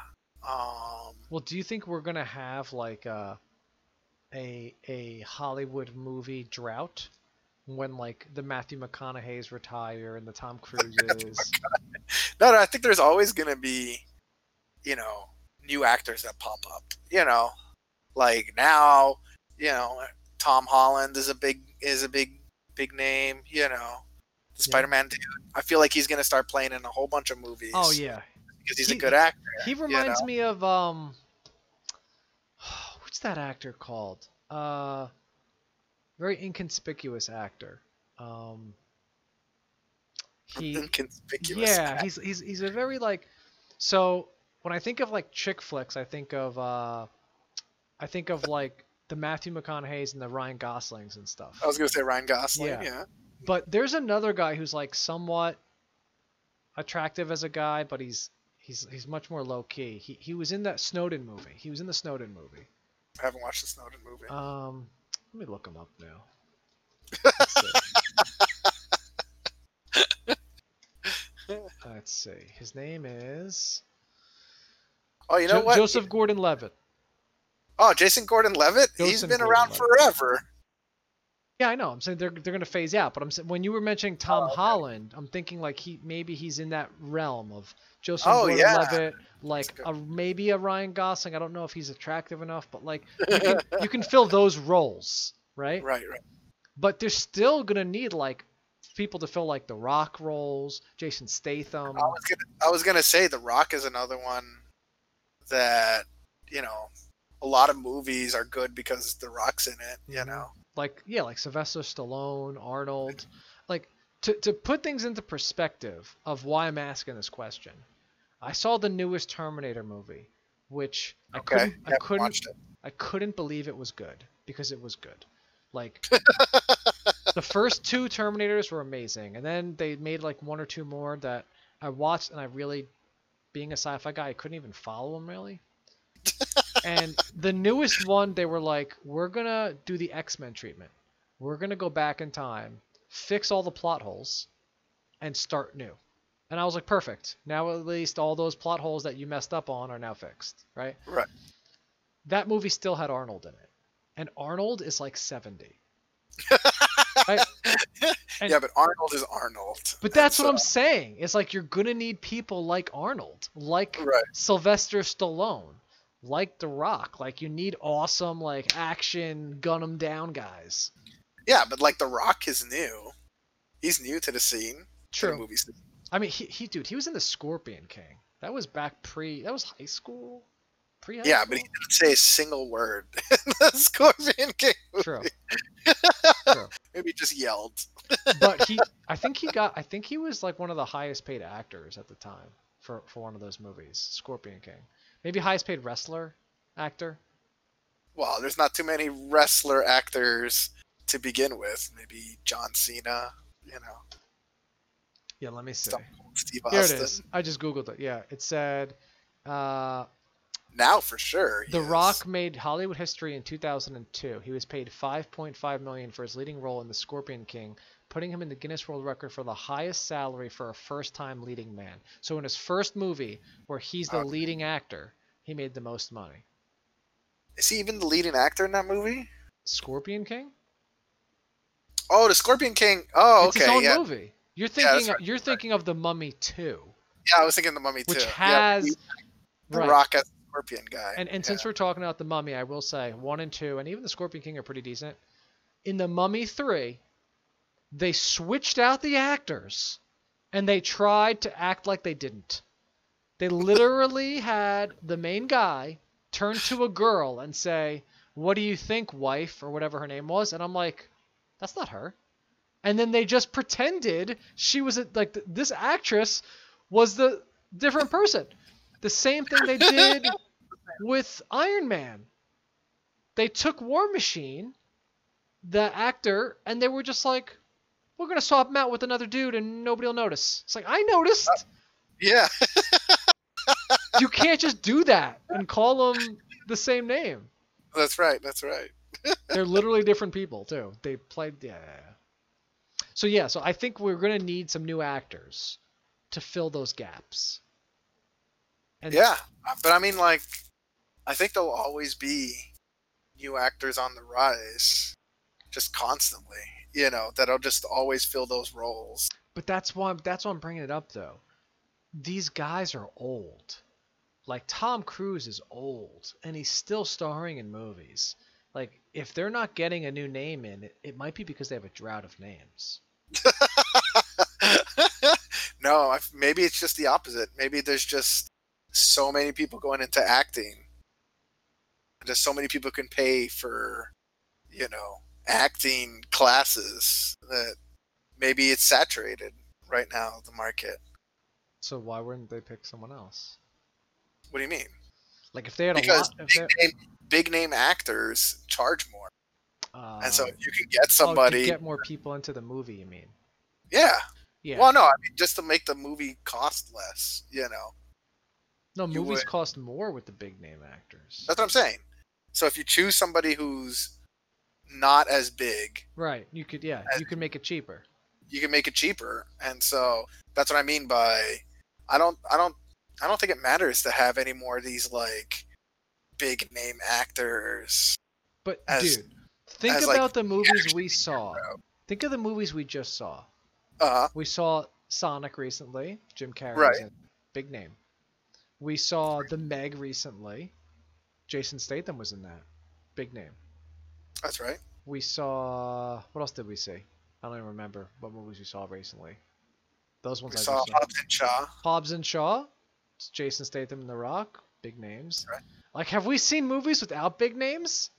Um, Well, do you think we're gonna have like a a a Hollywood movie drought when like the Matthew McConaughey's retire and the Tom Cruises? *laughs* no, no, I think there's always going to be, you know, new actors that pop up. You know, like now, you know, Tom Holland is a big is a big big name. You know, the Yeah. Spider-Man dude. I feel like he's going to start playing in a whole bunch of movies. oh yeah, because he's He- a good actor. he reminds me of um, what's that actor called? Uh, very inconspicuous actor. Um, he Inconspicuous. Yeah, he's he's he's a very like so when I think of like chick flicks, I think of uh I think of like the Matthew McConaughey's and the Ryan Goslings and stuff. I was going to say Ryan Gosling. Yeah. Yeah. But there's another guy who's like somewhat attractive as a guy, but he's he's he's much more low key. He he was in that Snowden movie. He was in the Snowden movie. I haven't watched the Snowden movie. Um let me look him up now. Let's see. *laughs* His name is oh, you know Jo- what? Joseph Gordon-Levitt. Oh, Jason Gordon-Levitt. He's been around Gordon-Levitt. forever. Yeah, I know. I'm saying they're they're gonna phase out, but I'm saying when you were mentioning Tom Oh, okay. Holland, I'm thinking like he maybe he's in that realm of Joseph Oh, yeah. Gordon-Levitt, like a, maybe a Ryan Gosling. I don't know if he's attractive enough, but like you can, *laughs* you can fill those roles, right? Right, right. But they're still gonna need like people to fill like the Rock roles, Jason Statham. I was gonna, I was gonna say The Rock is another one that you know a lot of movies are good because The Rock's in it. You Mhm. know, like yeah, like Sylvester Stallone, Arnold. Like to to put things into perspective of why I'm asking this question. I saw the newest Terminator movie, which I okay, couldn't I couldn't watched it. I couldn't believe it was good because it was good. Like *laughs* the first two Terminators were amazing, and then they made like one or two more that I watched, and I really, being a sci-fi guy, I couldn't even follow them really. *laughs* and the newest one, they were like, "We're gonna do the X-Men treatment. We're gonna go back in time, fix all the plot holes, and start new." And I was like, "Perfect. Now at least all those plot holes that you messed up on are now fixed, right?" Right. That movie still had Arnold in it, and Arnold is like 70. *laughs* Right? And- yeah, but Arnold is Arnold. But that's And what I'm saying. It's like you're gonna need people like Arnold, like Right. Sylvester Stallone, like The Rock. Like you need awesome like action gun 'em down guys. Yeah, but like The Rock is new. He's new to the scene. To the True. movie scene. I mean, he, he dude, he was in the Scorpion King. That was back pre. That was high school. Pre. Yeah, but he didn't say a single word *laughs* in the Scorpion King. movie. True. *laughs* Maybe he just yelled. But he, *laughs* I think he got. I think he was like one of the highest paid actors at the time for for one of those movies, Scorpion King. Maybe highest paid wrestler, actor. Well, there's not too many wrestler actors to begin with. Maybe John Cena, you know, Yeah, let me see. Steve Here it is. I just googled it. Yeah, it said uh, Now for sure. The is. Rock made Hollywood history in 2002. He was paid 5.5 million for his leading role in The Scorpion King, putting him in the Guinness World Record for the highest salary for a first-time leading man. So in his first movie, where he's the Okay. leading actor, he made the most money. Is he even the leading actor in that movie? Scorpion King? Oh, the Scorpion King. Oh, It's okay. his own Yeah. movie. You're Yeah, thinking right, you're thinking of The Mummy 2, Yeah, I was thinking the Mummy Two, which too. Yeah, has the right. Rock as the Scorpion guy. And and yeah. since we're talking about the Mummy, I will say one and two, and even the Scorpion King are pretty decent. In the Mummy three, they switched out the actors, and they tried to act like they didn't. They literally had the main guy turn to a girl and say, "What do you think, wife?" or whatever her name was, and I'm like, "That's not her." And then they just pretended she was a, like th- this actress was the different person. The same thing they did *laughs* with Iron Man. They took War Machine, the actor, and they were just like, we're going to swap him out with another dude and nobody will notice. It's like, I noticed. yeah, *laughs* You can't just do that and call them the same name. that's right. That's right. *laughs* They're literally different people, too. They played, yeah. So yeah, so I think we're gonna need some new actors to fill those gaps. And Yeah, but I mean, like, I think there'll always be new actors on the rise, just constantly. You know, that'll just always fill those roles. But that's why that's why I'm bringing it up though. These guys are old. Like Tom Cruise is old and he's still starring in movies. Like if they're not getting a new name in, it, it might be because they have a drought of names. *laughs* no, I- maybe it's just the opposite. Maybe there's just so many people going into acting. Just so many people can pay for, you know, acting classes that maybe it's saturated right now, the market. So why wouldn't they pick someone else? What do you mean? Like if they had Because a lot, big name, big name actors charge more. they, and so um, if you can get oh, somebody. get more people into the movie. You mean? yeah. Yeah. Well, no, I mean, just to make the movie cost less, you know. no, you movies would- cost more with the big name actors. That's what I'm saying. So if you choose somebody who's not as big, Right. You could yeah, you could make it cheaper. you can make it cheaper. And so that's what I mean by I don't I don't I don't think it matters to have any more of these like big name actors. But As- dude, think as, about like, the movies we saw. hero. Think of the movies we just saw. Uh We saw Sonic recently. Jim Carrey Right. in. Big name. We saw The Meg recently. Jason Statham was in that. Big name. that's right. We saw what else did we see? I don't even remember what movies we saw recently. Those ones We I saw. Hobbs and Shaw. Hobbs and Shaw, Jason Statham and The Rock, big names. Right. Like, have we seen movies without big names?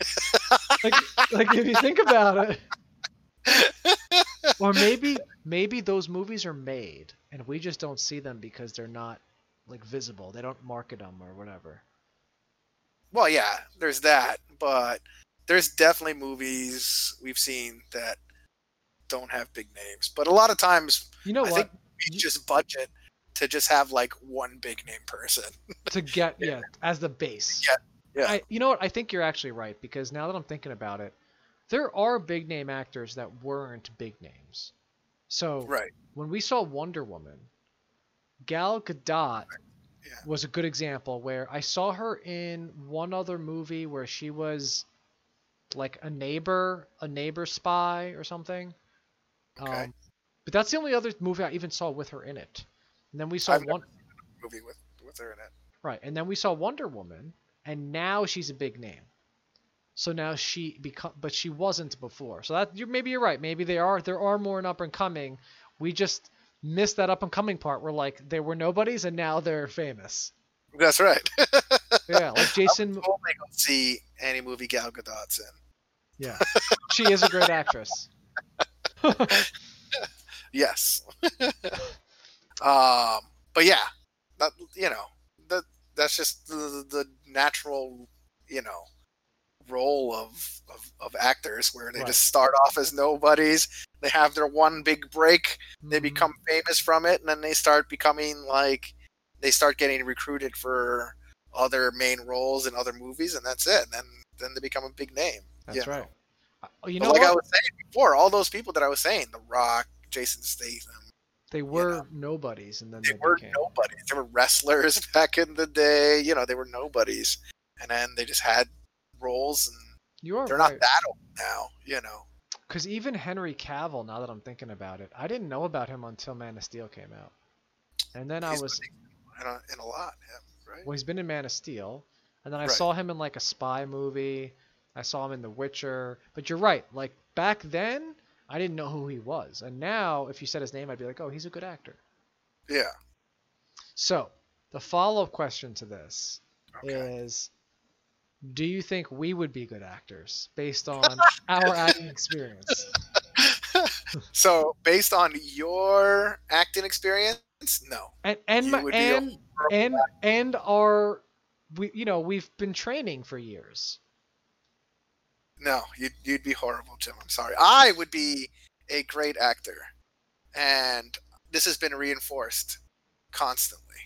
*laughs* like, like if you think about it, or maybe maybe those movies are made and we just don't see them because they're not like visible. They don't market them or whatever. Well, yeah, there's that, but there's definitely movies we've seen that don't have big names. But a lot of times You know I what? think we just budget to just have like one big name person. *laughs* to get yeah as the base. Yeah, yeah. I, you know what? I think you're actually right because now that I'm thinking about it, there are big name actors that weren't big names. So Right. when we saw Wonder Woman, Gal Gadot Yeah. was a good example where I saw her in one other movie where she was like a neighbor, a neighbor spy or something. Okay. Um, but that's the only other movie I even saw with her in it. And then we saw one movie with with her in it. Right, and then we saw Wonder Woman, and now she's a big name. So now she become, but she wasn't before. So that you're maybe you're right. Maybe they are. There are more in up and coming. We just missed that up and coming part. Where like they were nobodies, and now they're famous. That's right. *laughs* Yeah, like Jason. i Totally go see any movie Gal Gadot's in. Yeah, she is a great actress. *laughs* Yes. *laughs* um, but yeah, that you know that that's just the, the natural you know role of, of of actors where they Right. just start off as nobodies. They have their one big break. They Mhm. become famous from it, and then they start becoming like they start getting recruited for other main roles in other movies, and that's it. And then then they become a big name. That's you know? right. Uh, You know like I was saying before, all those people that I was saying, The Rock, Jason Statham, They were nobodies, and then they they, were became. nobodies. They were wrestlers *laughs* back in the day. You know, they were nobodies, and then they just had roles, and You are they're right. not that old now. You know, Because even Henry Cavill, now that I'm thinking about it, I didn't know about him until Man of Steel came out. And then I He's was, in a, in a lot, yeah, right? well, he's been in Man of Steel. And then I Right. saw him in like a spy movie. I saw him in The Witcher. But you're right. Like back then, I didn't know who he was. And now, if you said his name, I'd be like, oh, he's a good actor. Yeah. So the follow up question to this Okay. is do you think we would be good actors based *laughs* on our acting experience? *laughs* so, based on your acting experience, no. And and my- would be a and and and our we you know we've been training for years No, you'd, you'd be horrible, Jim. I'm sorry. I would be a great actor. And this has been reinforced constantly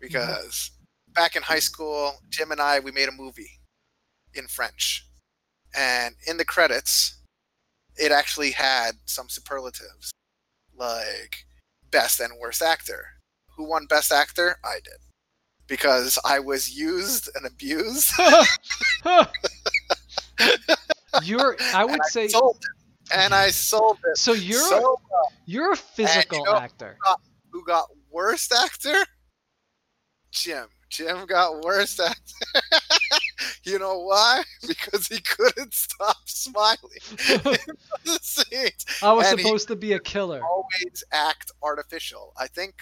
because back in high school, Jim and I, we made a movie in French. And in the credits, it actually had some superlatives like best and worst actor. Who won best actor? I did. Because I was used and abused. *laughs* *laughs* *laughs* you're. I would and say. I sold it. And I sold it. so you're so well. you're a physical know- actor. Who got worst actor? Jim. Jim got worst actor. *laughs* you know why? *laughs* Because he couldn't stop smiling. *laughs* I was and supposed to be a killer. always act artificial. I think,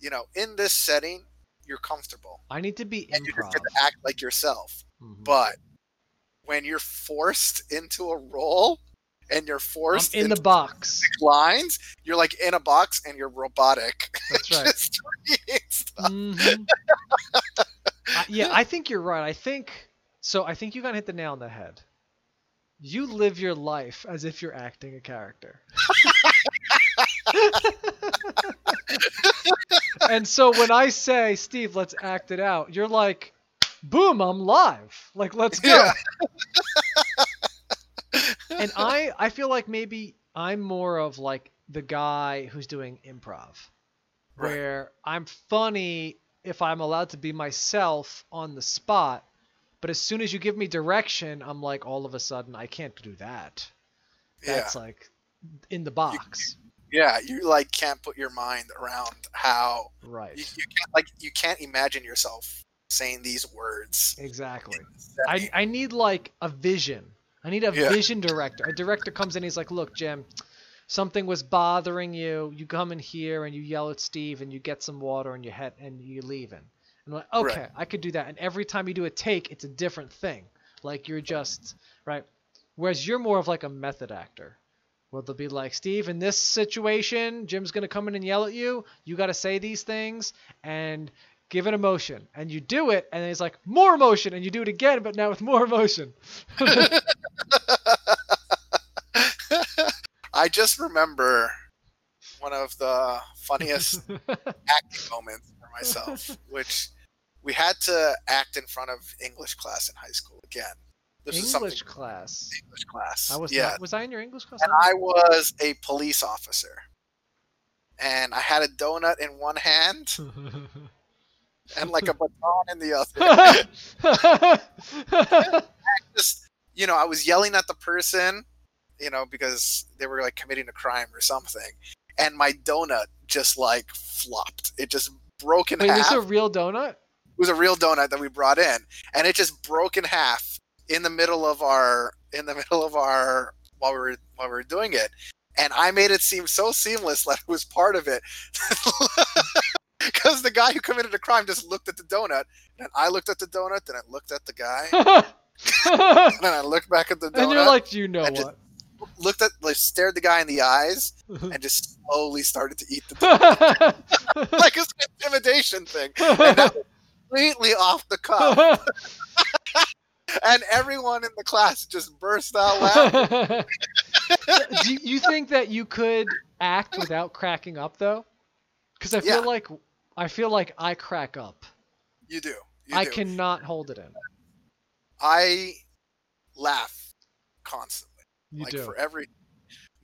you know, in this setting, you're comfortable I need to be and you just improv. get to act like yourself. Mhm. But when you're forced into a role and you're I'm forced in the box. lines, you're like in a box and you're robotic. *laughs* That's right. Just reading stuff. Mhm. I- yeah, I think you're right. I think so. I think you kind of hit the nail on the head. You live your life as if you're acting a character. *laughs* and so when I say, Steve, let's act it out, you're like, boom, I'm live. Like, let's go. Yeah. *laughs* and I, I feel like maybe I'm more of like the guy who's doing improv, Right. where I'm funny if I'm allowed to be myself on the spot. But as soon as you give me direction, I'm like, all of a sudden, I can't do that. Yeah. That's like in the box. Yeah. You like can't put your mind around how Right. you, you can't like you can't imagine yourself saying these words. Exactly. in this setting. I, I need like a vision. I need a Yeah. vision director. A director comes in, he's like, "Look, Jim, something was bothering you. You come in here and you yell at Steve and you get some water and you head and you leave in." And I'm like, Right. "Okay, I could do that." And every time you do a take, it's a different thing. Like you're just right. Whereas you're more of like a method actor. Well, they'll be like, Steve, in this situation, Jim's gonna come in and yell at you. You gotta say these things and give it emotion. And you do it, and then he's like, more emotion, and you do it again, but now with more emotion. *laughs* I just remember one of the funniest *laughs* acting moments for myself, which we had to act in front of English class in high school again. This English class. English class. I was yeah, not, was I in your English class? and I was a police officer, and I had a donut in one hand *laughs* and like a *laughs* baton in the other. *laughs* Just you know, I was yelling at the person, you know, because they were like committing a crime or something, and my donut just like flopped. It just broke in Wait, half. is a real donut? It was a real donut that we brought in, and it just broke in half in the middle of our in the *laughs* middle of our while we were while we were doing it, and I made it seem so seamless that it was part of it. Because the guy who committed the crime just looked at the donut, and I looked at the donut, then I looked at the guy, *laughs* and then I looked back at the donut, and you're like, you know and what? looked at, like, stared the guy in the eyes, *laughs* and just slowly started to eat the donut, *laughs* like it's an intimidation thing, and that was completely off the cuff. and everyone in the class just burst out laughing. Do you think that you could act without cracking up though? Because I feel Yeah. like I feel like I crack up. You do. You I do. cannot hold it in. I laugh constantly, You like do. for every.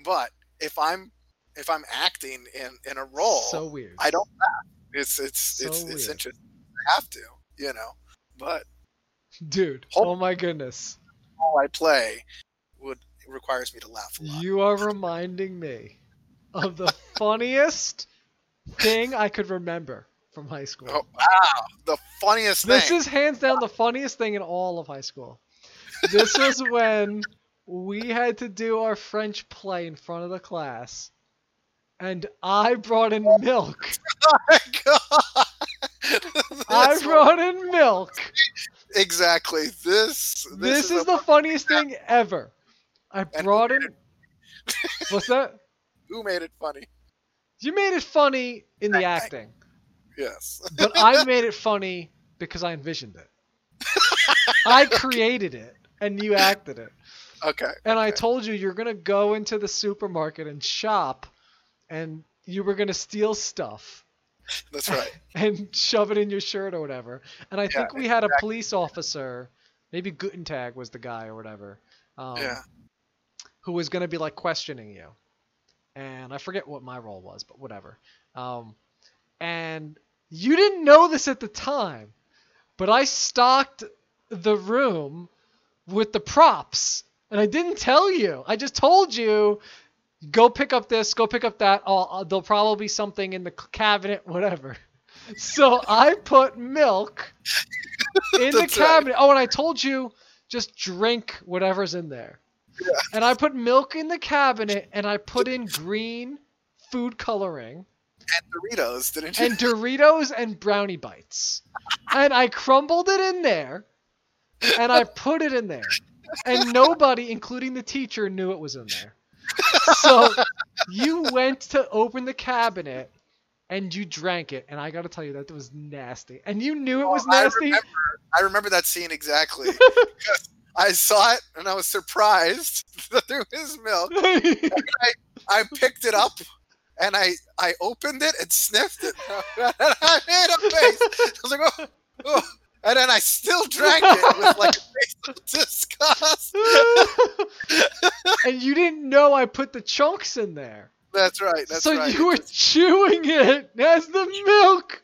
But if I'm if I'm acting in in a role, so weird. I don't laugh. It's it's So it's it's interesting. I have to, you know. But Dude, oh my goodness. all I play would requires me to laugh a lot. You are reminding me of the *laughs* funniest thing I could remember from high school. Oh wow, the funniest This thing. is hands down the funniest thing in all of high school. This was *laughs* when we had to do our French play in front of the class, and I brought in milk. *laughs* oh my god. *laughs* I brought in milk. Exactly. This this, This, is, a- the funniest thing ever. I brought in. What's that? who made it funny. You made it funny in the *laughs* Thank- acting, Yes. but I *laughs* made it funny because I envisioned it. I *laughs* created it, and you acted it. Okay. And I told you you're gonna go into the supermarket and shop, and you were gonna steal stuff That's right. and shove it in your shirt or whatever. And I think we had a police officer, maybe Gutentag was the guy or whatever. Um, yeah. who was going to be like questioning you. And I forget what my role was, but whatever. Um, and you didn't know this at the time, but I stocked the room with the props. And I didn't tell you. I just told you go pick up this, go pick up that. Uh, there'll probably be something in the cabinet, *laughs* whatever. So I put milk *laughs* in the That's right. cabinet. Oh, and I told you just drink whatever's in there. Yeah. *laughs* And I put milk in the cabinet and I put in green food coloring And Doritos, didn't you? and Doritos and brownie bites. And I crumbled it in there and I put it in there. And nobody, including the teacher, knew it was in there. So you went to open the cabinet and you drank it. And I got to tell you, that it was nasty. And you knew it was Oh, I nasty. remember, I remember that scene exactly. because *laughs* I saw it and I was surprised *laughs* that there was milk. *laughs* I picked it up and I I opened it and sniffed it. And *laughs* I made a face. I was like, oh, oh. And then I still drank it with like a face of disgust. and you didn't know I put the chunks in there. That's right. That's so right. you were chewing it as the milk.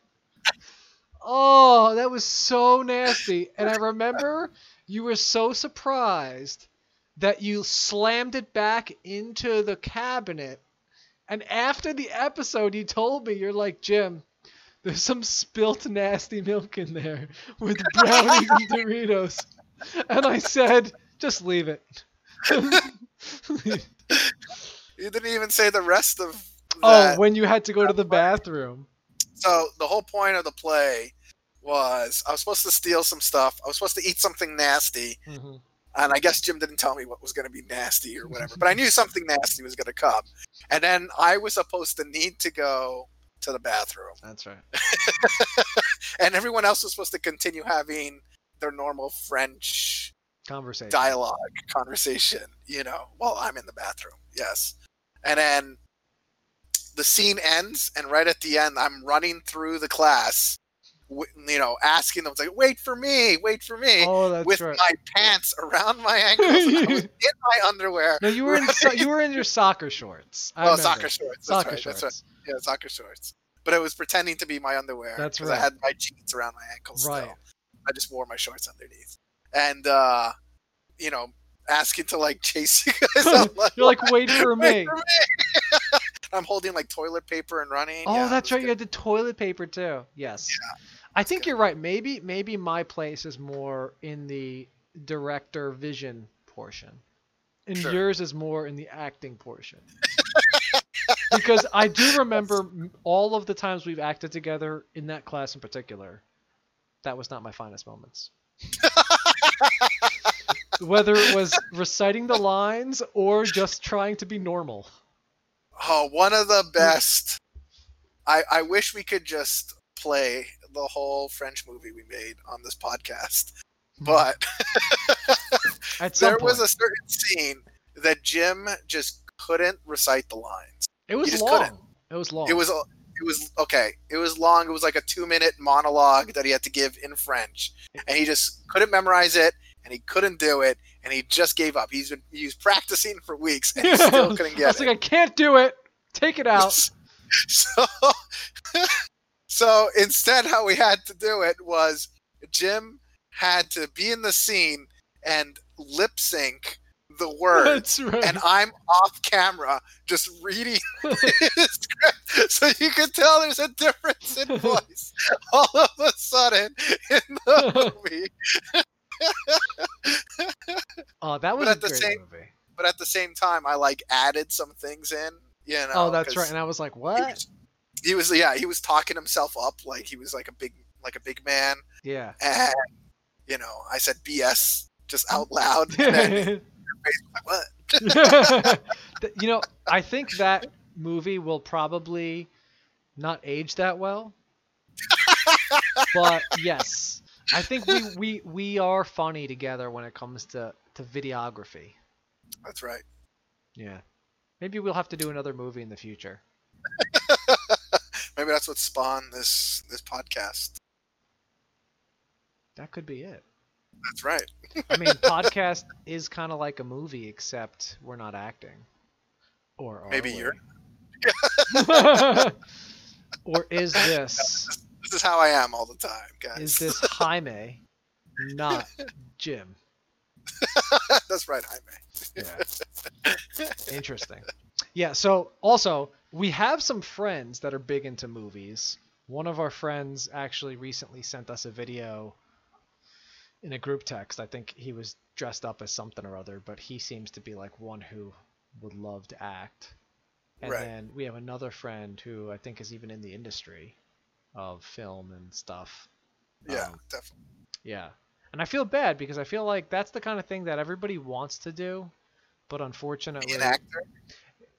Oh, that was so nasty. And I remember you were so surprised that you slammed it back into the cabinet. And after the episode, you told me, you're like, Jim, there's some spilt nasty milk in there with *laughs* brownies and Doritos. And I said, just leave it. *laughs* You didn't even say the rest of oh, when you had to go to the bathroom. so the whole point of the play was I was supposed to steal some stuff. I was supposed to eat something nasty. hmm and I guess Jim didn't tell me what was going to be nasty or whatever, but I knew *laughs* something nasty was going to come. And then I was supposed to need to go to the bathroom, That's right. *laughs* and everyone else was supposed to continue having their normal French Conversation. dialogue conversation, you know, while I'm in the bathroom. Yes. And then the scene ends, and right at the end, I'm running through the class, w- you know, asking them, like, wait for me, wait for me. Oh, that's with right. my pants around my ankles. and I was *laughs* in my underwear. No, you were in so, you were in your soccer shorts. I oh, remember. soccer shorts. Soccer right. shorts. Right. Yeah, soccer shorts. But I was pretending to be my underwear. That's right. I had my jeans around my ankles. Right. Still. I just wore my shorts underneath, and uh, you know, asking to like chase you *laughs* guys. Like, You're like, wait for "Wait me. for me." *laughs* I'm holding like toilet paper and running. Oh, Yeah, that's right. good. You had the toilet paper too. Yes. I think you're right. Maybe maybe my place is more in the director vision portion, and Sure. yours is more in the acting portion. *laughs* because I do remember all of the times we've acted together in that class in particular. That was not my finest moments. *laughs* Whether it was reciting the lines or just trying to be normal. Oh, one of the best. I I wish we could just play the whole French movie we made on this podcast, hmm. but *laughs* At *laughs* some there point, was a certain scene that Jim just couldn't recite the lines. it was long. couldn't. It was long. It was it was okay. It was long. It was like a two minute monologue that he had to give in French, and he just couldn't memorize it, and he couldn't do it, and he just gave up. He's been he was practicing for weeks, and he still *laughs* couldn't I get was it. like, I can't do it. Take it out. so so instead how we had to do it was jim had to be in the scene and lip sync the *laughs* words That's right. and i'm off camera just reading *laughs* *laughs* the script so you can tell there's a difference in voice all of a sudden in the movie oh, that was but a at the great same- movie. but at the same time i like added some things in you oh, know Oh, that's right. And I was like, he what? He was yeah he was talking himself up like he was like a big like a big man Yeah. and you know i said bs just out loud *laughs* and then his face was like what *laughs* you know, I think that movie will probably not age that well. *laughs* but yes, I think we, we we are funny together when it comes to to videography. that's right Yeah. Maybe we'll have to do another movie in the future. Maybe that's what spawned this this podcast That could be it. That's right. I mean, *laughs* podcast is kind of like a movie, except we're not acting. Or Maybe we? you're- *laughs* or is *laughs* this This is how I am all the time, guys. is this Jaime, not Jim? That's right, Jaime. Yeah. Interesting. Yeah, so also, we have some friends that are big into movies. One of our friends actually recently sent us a video in a group text. I think he was dressed up as something or other, but he seems to be like one who would love to act. And Right. then we have another friend who I think is even in the industry of film and stuff. Yeah, Um, definitely. yeah. And I feel bad because I feel like that's the kind of thing that everybody wants to do, but unfortunately Be an actor.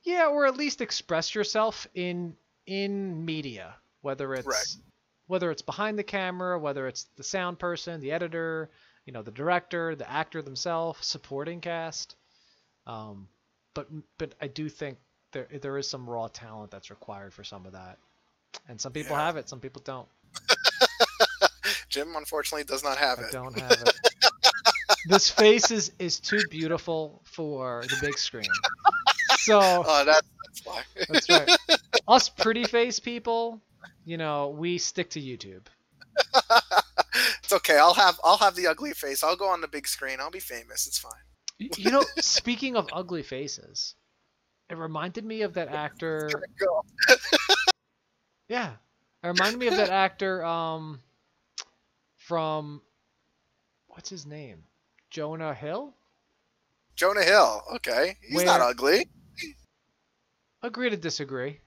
Yeah, or at least express yourself in in media, whether it's Right. whether it's behind the camera, whether it's the sound person, the editor, you know, the director, the actor themselves, supporting cast. Um, but but I do think there there is some raw talent that's required for some of that, and some people Yeah. have it, some people don't. *laughs* Jim, unfortunately, does not have I it. don't have it. *laughs* this face is is too beautiful for the big screen. So *laughs* Oh, that, that's why. That's right. *laughs* Us pretty face people, you know, we stick to YouTube. *laughs* it's okay. I'll have I'll have the ugly face. I'll go on the big screen. I'll be famous. It's fine. You know, speaking of ugly faces, it reminded me of that actor. Yeah, it reminded me of that actor um, from what's his name, Jonah Hill. Jonah Hill. Okay, he's not ugly. Agree to disagree.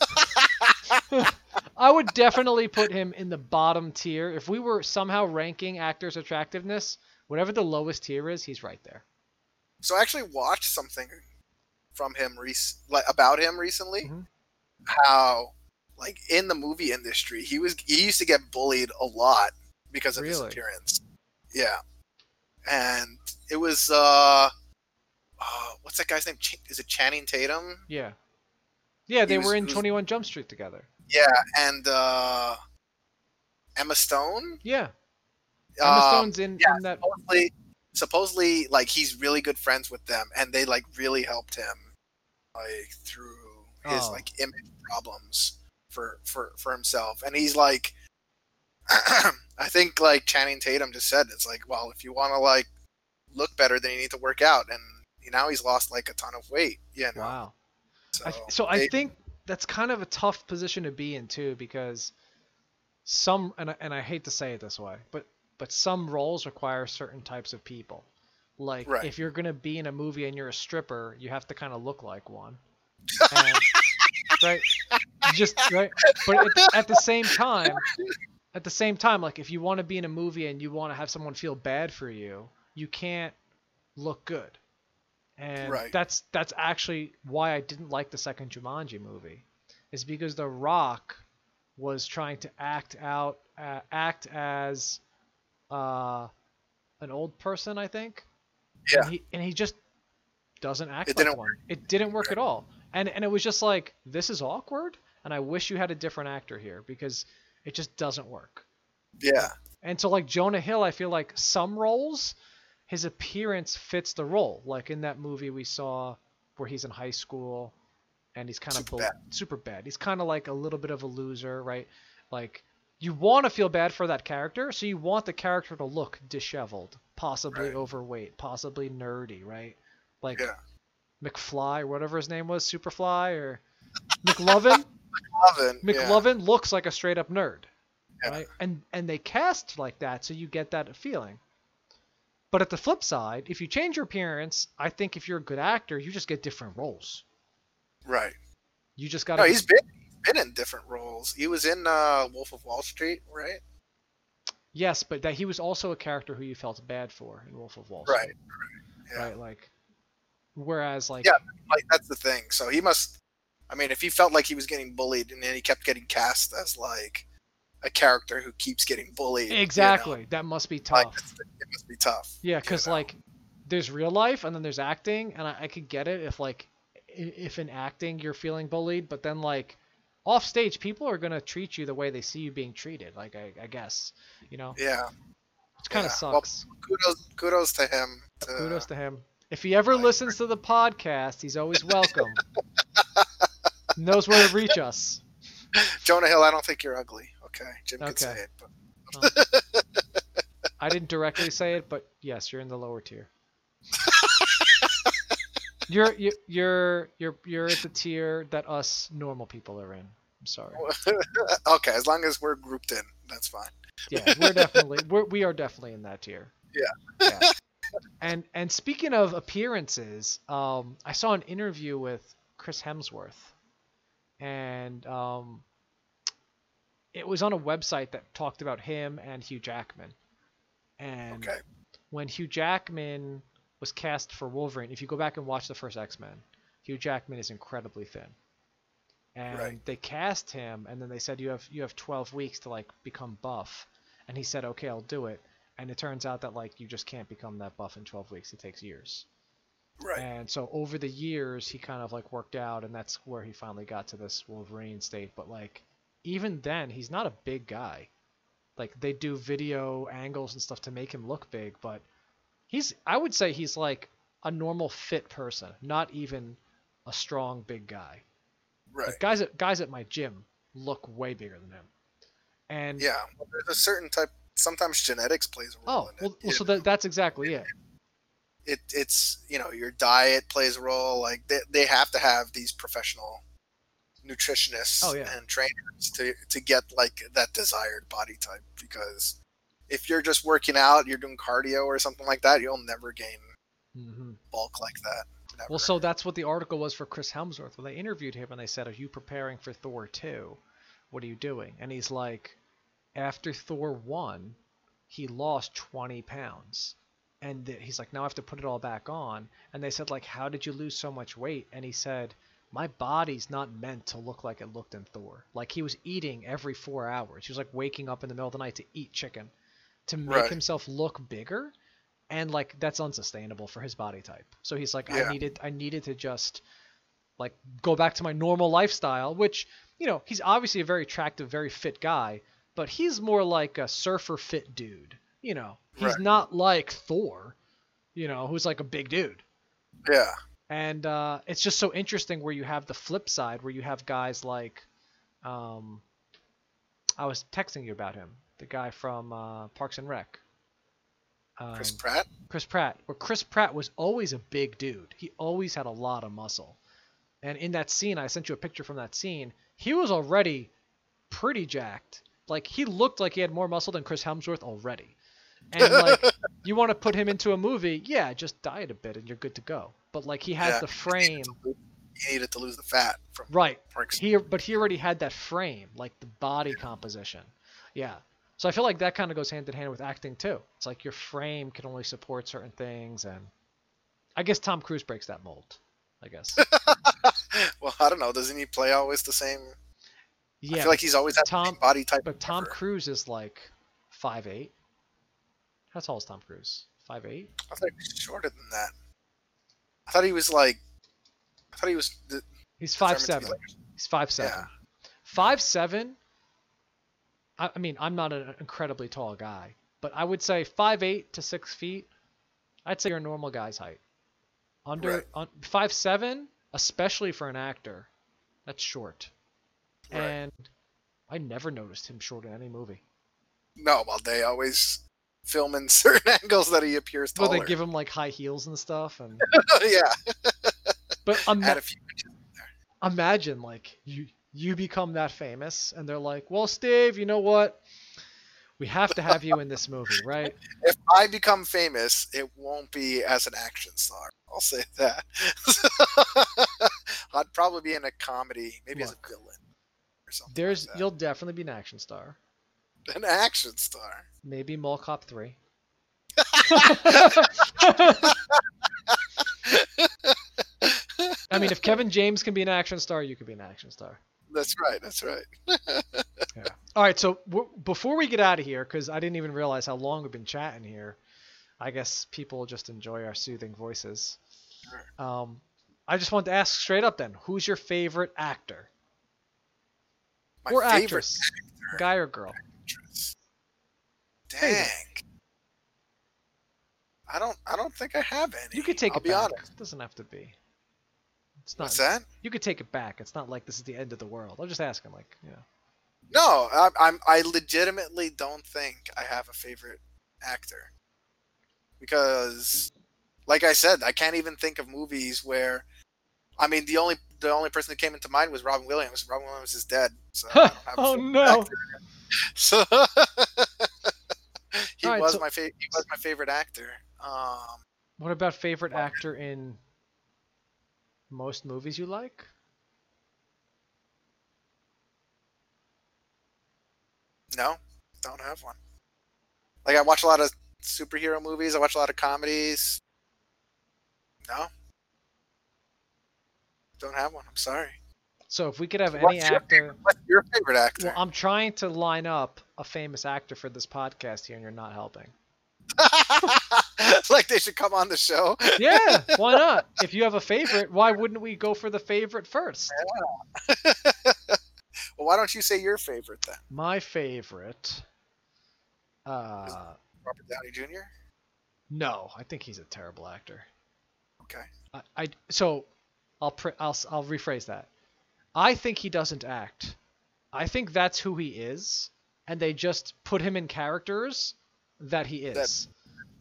*laughs* I would definitely put him in the bottom tier. If we were somehow ranking actors' attractiveness, whatever the lowest tier is, he's right there. So I actually watched something from him rec- like about him recently. Mhm. How like in the movie industry, he was he used to get bullied a lot because of his appearance. Yeah, and it was uh, uh what's that guy's name? Ch- is it Channing Tatum? Yeah. Yeah, they was- were in was- 21 Jump Street together. Yeah, and uh, Emma Stone. Yeah. Emma Um, Stone's in, yeah, in that. supposedly, supposedly, like he's really good friends with them, and they like really helped him, like through his Oh. like image problems for for for himself. And he's like, *clears throat* I think like Channing Tatum just said, it's like, well, if you want to like look better, then you need to work out, and now he's lost like a ton of weight. You know, Wow. so, I, so I they- think that's kind of a tough position to be in too, because some and I, and I hate to say it this way, but but some roles require certain types of people. Like Right. if you're gonna be in a movie and you're a stripper, you have to kind of look like one. *laughs* And, right? Just right. But at the, at the same time, at the same time, like if you want to be in a movie and you want to have someone feel bad for you, you can't look good. And Right. that's that's actually why I didn't like the second Jumanji movie, is because The Rock was trying to act out uh, act as uh, an old person, I think. Yeah. And he, and he just doesn't act It like didn't one. It didn't work at all. And and it was just like this is awkward, and I wish you had a different actor here because it just doesn't work. yeah, And so like Jonah Hill, I feel like some roles, his appearance fits the role. Like in that movie we saw where he's in high school and he's kind of Super bad. super bad. He's kind of like a little bit of a loser, right? Like you want to feel bad for that character, so you want the character to look disheveled, possibly Right. overweight, possibly nerdy, right? Like yeah. McFly or whatever his name was, Superfly or McLovin. *laughs* Lovin, yeah. McLovin looks like a straight up nerd, Yeah. right? And and they cast like that, so you get that feeling. But at the flip side, if you change your appearance, I think if you're a good actor, you just get different roles. Right. You just got No, to. he's been he's been in different roles. He was in uh, Wolf of Wall Street, right? yes, but that he was also a character who you felt bad for in Wolf of Wall Street. Right. Yeah. Right. Like, whereas like Yeah. Like that's the thing. So he must. I mean, if he felt like he was getting bullied, and then he kept getting cast as like a character who keeps getting bullied. you know, exactly that must be tough. like it must be tough. Yeah, you because know? like there's real life and then there's acting, and I, I could get it if like if in acting you're feeling bullied, but then like off stage people are gonna treat you the way they see you being treated. Like I, I guess you know. Yeah. which kind of Yeah, well, sucks. Kudos, kudos to him. To, Kudos to him. If he ever Like- listens to the podcast, he's always welcome. *laughs* Knows where to reach us. Jonah Hill. I don't think you're ugly. Okay, Jim Okay. say it, but *laughs* I didn't directly say it, but yes, you're in the lower tier. *laughs* you're you- you're you're you're at the tier that us normal people are in. I'm sorry. *laughs* okay. As long as we're grouped in, that's fine. Yeah, we're definitely we're, we are definitely in that tier. Yeah. yeah. And and speaking of appearances, um, I saw an interview with Chris Hemsworth, and um, it was on a website that talked about him and Hugh Jackman. And Okay. when Hugh Jackman was cast for Wolverine, if you go back and watch the first X Men, Hugh Jackman is incredibly thin. And Right. they cast him, and then they said you have you have 12 weeks to like become buff, and he said okay I'll do it, and it turns out that like you just can't become that buff in 12 weeks. It takes years. Right. And so over the years, he kind of like worked out, and that's where he finally got to this Wolverine state. But like, even then, he's not a big guy. Like they do video angles and stuff to make him look big, but he's I would say he's like a normal fit person, not even a strong big guy. Right. Like guys at guys at my gym look way bigger than him. And Yeah. Well, there's a certain type. Sometimes genetics plays a role oh in it. well, well so that, that's exactly it. it it's you know your diet plays a role like they, they have to have these professional nutritionists Oh, yeah. and trainers to to get like that desired body type because if you're just working out you're doing cardio or something like that you'll never gain mm-hmm. bulk like that never. Well, so that's what the article was for Chris Hemsworth when they interviewed him and they said, "Are you preparing for Thor 2? What are you doing?" And he's like, "After Thor 1, he lost 20 pounds." And he's like, "Now I have to put it all back on." And they said like, "How did you lose so much weight?" And he said, "My body's not meant to look like it looked in Thor. Like he was eating every 4 hours. He was like waking up in the middle of the night to eat chicken to make Right. himself look bigger." and like that's unsustainable for his body type. So he's like, Yeah. I needed, I needed to just like go back to my normal lifestyle, which you know he's obviously a very attractive, very fit guy, but he's more like a surfer fit dude. You know, he's Right. not like Thor, you know, who's like a big dude. yeah And uh, it's just so interesting where you have the flip side, where you have guys like, um, I was texting you about him, the guy from uh, Parks and Rec. Um, chris pratt Chris Pratt, where Chris Pratt was always a big dude. He always had a lot of muscle. And in that scene, I sent you a picture from that scene. He was already pretty jacked. Like he looked like he had more muscle than Chris Hemsworth already. And like *laughs* you want to put him into a movie, yeah, just diet a bit and you're good to go. But like he has Yeah. the frame, he needed to lose the fat from right? Parks. He but he already had that frame, like the body composition. Yeah. So I feel like that kind of goes hand in hand with acting too. It's like your frame can only support certain things, and I guess Tom Cruise breaks that mold. I guess. *laughs* well i don't know doesn't he play always the same i Yeah. feel like he's always had Tom- same body type but Tom ever. Cruise is like five eight. How tall is Tom Cruise? Five eight. i thought he was shorter than that i thought he was like i thought he was the, He's five seven. like- He's five seven. Yeah. Five seven. I, I mean, I'm not an incredibly tall guy, but I would say five eight to six feet. I'd say you're a normal guy's height. Under Right. on, five seven, especially for an actor, that's short. Right. And I never noticed him short in any movie. No, well, they always film in *laughs* certain angles that he appears taller. Well, they give him like high heels and stuff, and *laughs* yeah, but ima- add a few inches. imagine like you you become that famous, and they're like, "Well, Steve, you know what? We have to have you in this movie, *laughs* right?" If I become famous, it won't be as an action star. I'll say that. I'd probably be in a comedy, maybe as a villain or something. There's like you'll definitely be an action star. An action star. Maybe Mall Cop 3. *laughs* I mean, if Kevin James can be an action star, you could be an action star. That's right. That's right. *laughs* Yeah. All right. So w- before we get out of here, because I didn't even realize how long we've been chatting here, I guess people just enjoy our soothing voices. Um, I just wanted to ask straight up then, who's your favorite actor My or favorite actress, guy or girl? Dang. I don't. I don't think I have any. You could take I'll it be back. honest. It doesn't have to be. It's not. What's that? You could take it back. It's not like this is the end of the world. I'm just asking, like, you know. No, I, I'm. I legitimately don't think I have a favorite actor because, like I said, I can't even think of movies where. I mean, the only the only person that came into mind was Robin Williams. Robin Williams is dead. So I don't *laughs* have oh no! actor. *laughs* So *laughs* *laughs* he right, was so- my favorite. He was my favorite actor. Um, What about favorite actor in most movies you like? no, don't have one. Like I watch a lot of superhero movies. I watch a lot of comedies. No, don't have one. I'm sorry. So if we could have What's any your actor, What's your favorite actor? well, I'm trying to line up a famous actor for this podcast here, and you're not helping. *laughs* like they should come on the show. Yeah, why *laughs* not? If you have a favorite, why wouldn't we go for the favorite first? *laughs* well, why don't you say your favorite then? My favorite. Uh, Robert Downey Jr. no, I think he's a terrible actor. Okay. I, I so I'll pre- I'll I'll rephrase that. I think he doesn't act. I think that's who he is, and they just put him in characters that he is.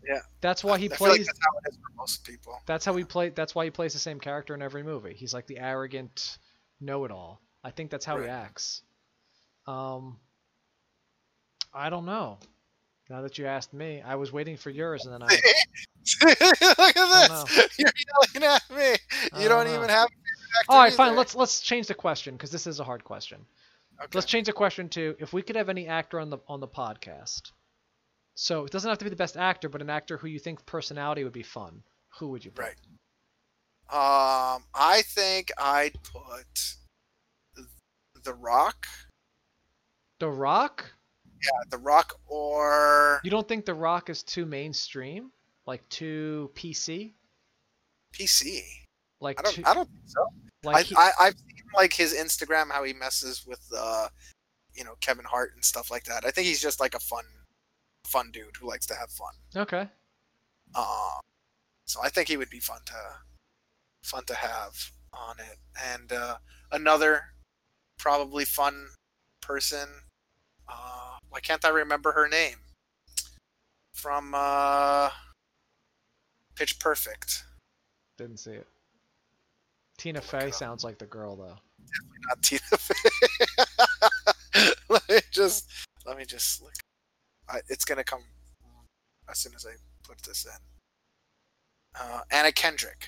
yeah. That's why he I feel like plays. that's how it is for most people. That's how he play. That's why he plays the same character in every movie. He's like the arrogant know-it-all. I think that's how he acts. Um, I don't know. Now that you asked me, I was waiting for yours, and then I. *laughs* Look at this. *laughs* You're yelling at me. You don't don't even have. All right, fine. Let's let's change the question because this is a hard question. Okay. Let's change the question to if we could have any actor on the on the podcast. So it doesn't have to be the best actor, but an actor who you think personality would be fun. Who would you pick? Right. Um, I think I'd put The Rock. The Rock? Yeah, The Rock or You don't think The Rock is too mainstream? Like too PC? PC. Like I don't. too, I don't think so. Like I, he- I I've seen like his Instagram how he messes with uh, you know, Kevin Hart and stuff like that. I think he's just like a fun, fun dude who likes to have fun. Okay. Um, so I think he would be fun to, fun to have on it. And uh, another probably fun person. Uh, why can't I remember her name? From uh, Pitch Perfect. Didn't see it. Tina Look Fey up. sounds like the girl though. Definitely Not Tina Fey. *laughs* let me just let me just look. I, it's gonna come as soon as I put this in. Uh, Anna Kendrick.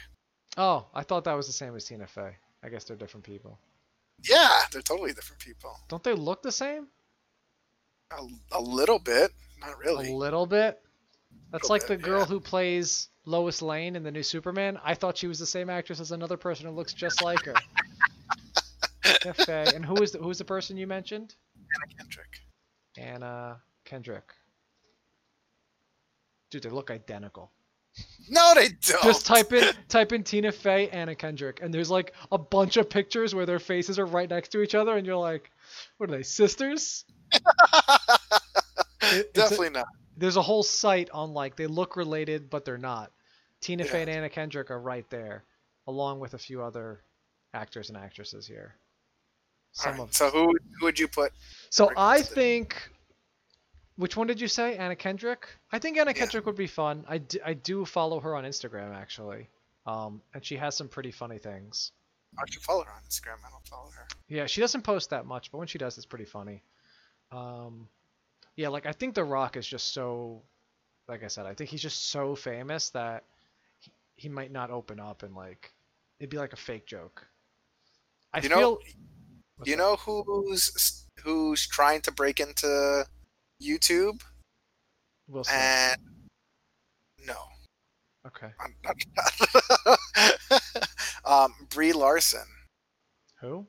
Oh, I thought that was the same as Tina Fey. I guess they're different people. Yeah, they're totally different people. Don't they look the same? A, a little bit, not really. A little bit. That's Little like the girl yeah. who plays Lois Lane in the new Superman. I thought she was the same actress as another person who looks just like her. *laughs* Tina Fey. And who was the, who was the person you mentioned? Anna Kendrick. Anna Kendrick. Dude, they look identical. No, they don't. Just type in type in Tina Fey, Anna Kendrick, and there's like a bunch of pictures where their faces are right next to each other, and you're like, what are they, sisters? *laughs* It- a- Definitely not. There's a whole site on like they look related, but they're not. Tina Fey and Anna Kendrick are right there, along with a few other actors and actresses here. Some Alright, of So who who would you put? So I think. Which one did you say? Anna Kendrick? I think Anna Yeah. Kendrick would be fun. I, d- I do follow her on Instagram actually. Um, and she has some pretty funny things. I should follow her on Instagram. I don't follow her. Yeah, she doesn't post that much, but when she does, it's pretty funny. Um, yeah, like I think The Rock is just so, like I said, I think he's just so famous that he, he might not open up and like it'd be like a fake joke. I you feel. know, you that? know who's who's trying to break into YouTube Will Smith. and no, Okay. I'm not. *laughs* um, Brie Larson, Who?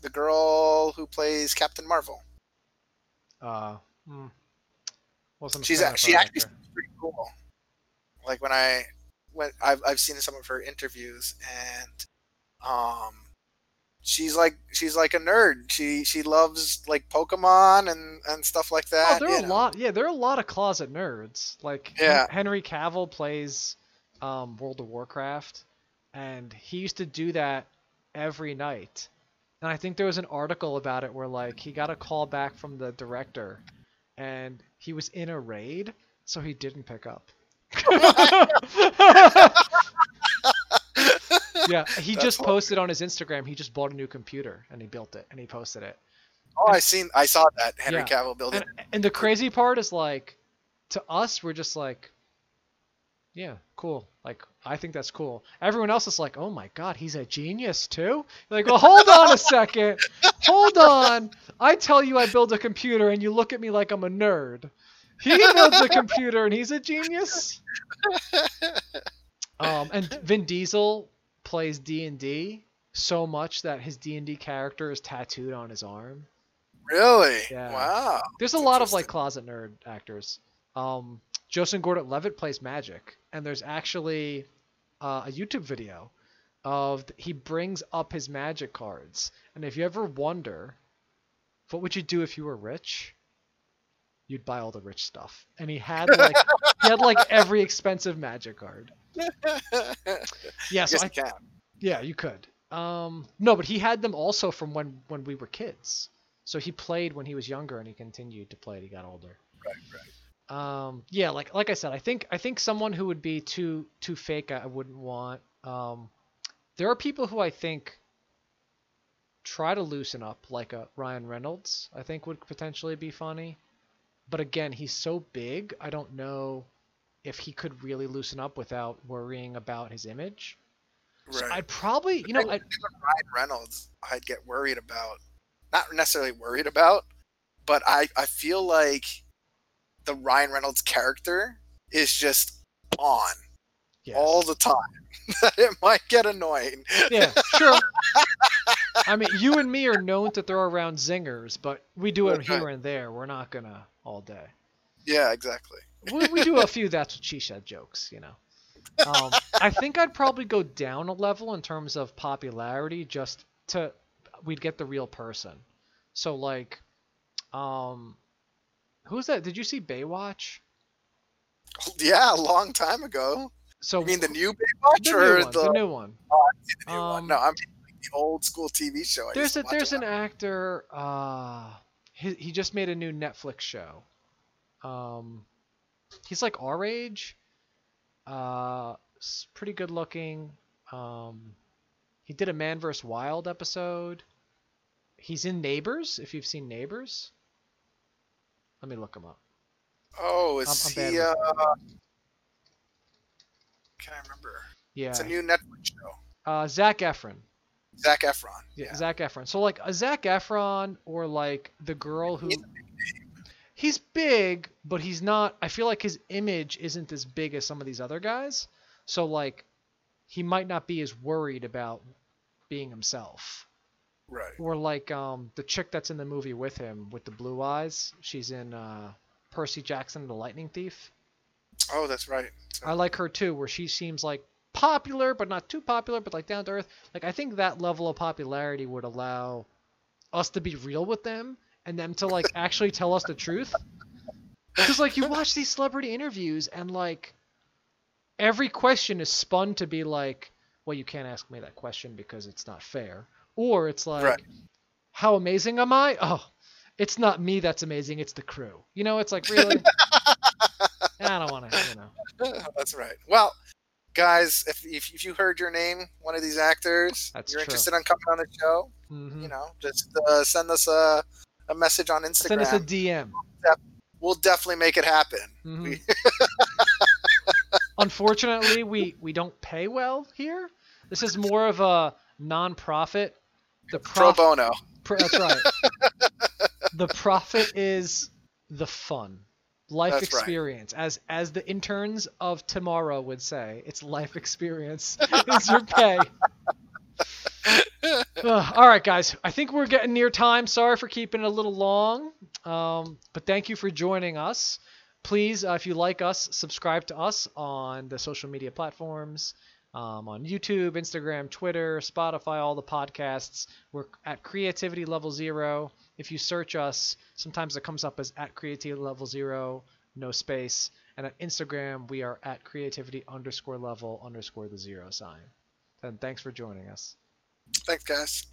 the girl who plays Captain Marvel. Uh. Hmm. Wasn't She's a- she actually pretty cool. Like when I when I've I've seen some of her interviews and um she's like she's like a nerd. She she loves like Pokemon and and stuff like that. Oh, there are a know. lot. Yeah, there are a lot of closet nerds. Like Yeah. Henry Cavill plays um, World of Warcraft, and he used to do that every night. And I think there was an article about it where like he got a call back from the director, and he was in a raid, so he didn't pick up. *laughs* yeah, he That's just posted on his Instagram. He just bought a new computer and he built it and he posted it. Oh, I seen I saw that Henry Yeah. Cavill building. And, and the crazy part is like, to us, we're just like, yeah, cool. Like, I think that's cool. Everyone else is like, oh my god, he's a genius too. You're like, well, hold on a second, hold on. I tell you, I build a computer, and you look at me like I'm a nerd. He builds a computer, and he's a genius. Um, and Vin Diesel plays D and D so much that his D and D character is tattooed on his arm. really? Yeah. Wow. There's a That's lot of like closet nerd actors. Um, Joseph Gordon-Levitt plays Magic, and there's actually uh, a YouTube video of he brings up his Magic cards. And if you ever wonder, what would you do if you were rich? You'd buy all the rich stuff. And he had like he had like every expensive Magic card. *laughs* Yeah, so yes, I, can. yeah, you could. Um, no, but he had them also from when when we were kids. So he played when he was younger, and he continued to play. He got older. Right, right. Um, yeah, like like I said, I think I think someone who would be too too fake, I wouldn't want. Um, there are people who I think try to loosen up, like a Ryan Reynolds. I think would potentially be funny, but again, he's so big. I don't know if he could really loosen up without worrying about his image. So Right. I'd probably, you know, I, Even Ryan Reynolds, I'd get worried about. Not necessarily worried about, but I, I feel like the Ryan Reynolds character is just on yes. all the time. *laughs* That it might get annoying. Yeah, sure. *laughs* I mean, you and me are known to throw around zingers, but we do it Right. here and there. We're not gonna all day. Yeah, exactly. We, we do a few that's what she said jokes, you know. Um, I think I'd probably go down a level in terms of popularity, just to we'd get the real person. So like, um, who's that? Did you see Baywatch? Yeah, a long time ago. So You mean the new Baywatch the or new one? the, The new one. the new one? um, No, I'm like the old school TV show. I There's a there's an actor. Uh, he he just made a new Netflix show. Um, he's like our age. Uh, pretty good looking. Um, he did a Man vs. Wild episode. He's in Neighbors. If you've seen Neighbors, let me look him up. Oh, is I'm- I'm he? Uh, can I remember? Yeah, It's a new Netflix show. uh, Zac Efron. Zac Efron. Yeah, Yeah. Zac Efron. So like a Zac Efron or like the girl who He's he's big, but he's not. I feel like his image isn't as big as some of these other guys. So like, he might not be as worried about being himself. Right. Or like um the chick that's in the movie with him with the blue eyes. She's in uh, Percy Jackson the Lightning Thief. Oh, that's right. So- I like her too, where she seems like popular but not too popular, but like down to earth. Like I think that level of popularity would allow us to be real with them and them to like *laughs* actually tell us the truth. Because like you watch these celebrity interviews and like every question is spun to be like, well, you can't ask me that question because it's not fair, or it's like, Right. how amazing am I? Oh, it's not me that's amazing, it's the crew. You know, it's like *laughs* really. I don't want to, you know. *laughs* that's right. Well, guys, if, if if you heard your name, one of these actors, That's you're true. interested in coming on the show, Mhm. you know, just uh, send us a a message on Instagram. Send us a DM. we'll definitely make it happen. Mhm. We- *laughs* Unfortunately, we we don't pay well here. This is more of a non-profit. The Pro bono. Pro- that's right. *laughs* the profit is the fun, life That's right. experience. As as the interns of tomorrow would say, it's life experience is your pay. Ugh, all right, guys. I think we're getting near time. Sorry for keeping it a little long, um, but thank you for joining us. Please, uh, if you like us, subscribe to us on the social media platforms. Um, on YouTube, Instagram, Twitter, Spotify, all the podcasts. We're at Creativity Level Zero. If you search us, sometimes it comes up as at Creativity Level Zero, no space. And at Instagram, we are at Creativity underscore level underscore the zero sign. And thanks for joining us. Thanks, guys.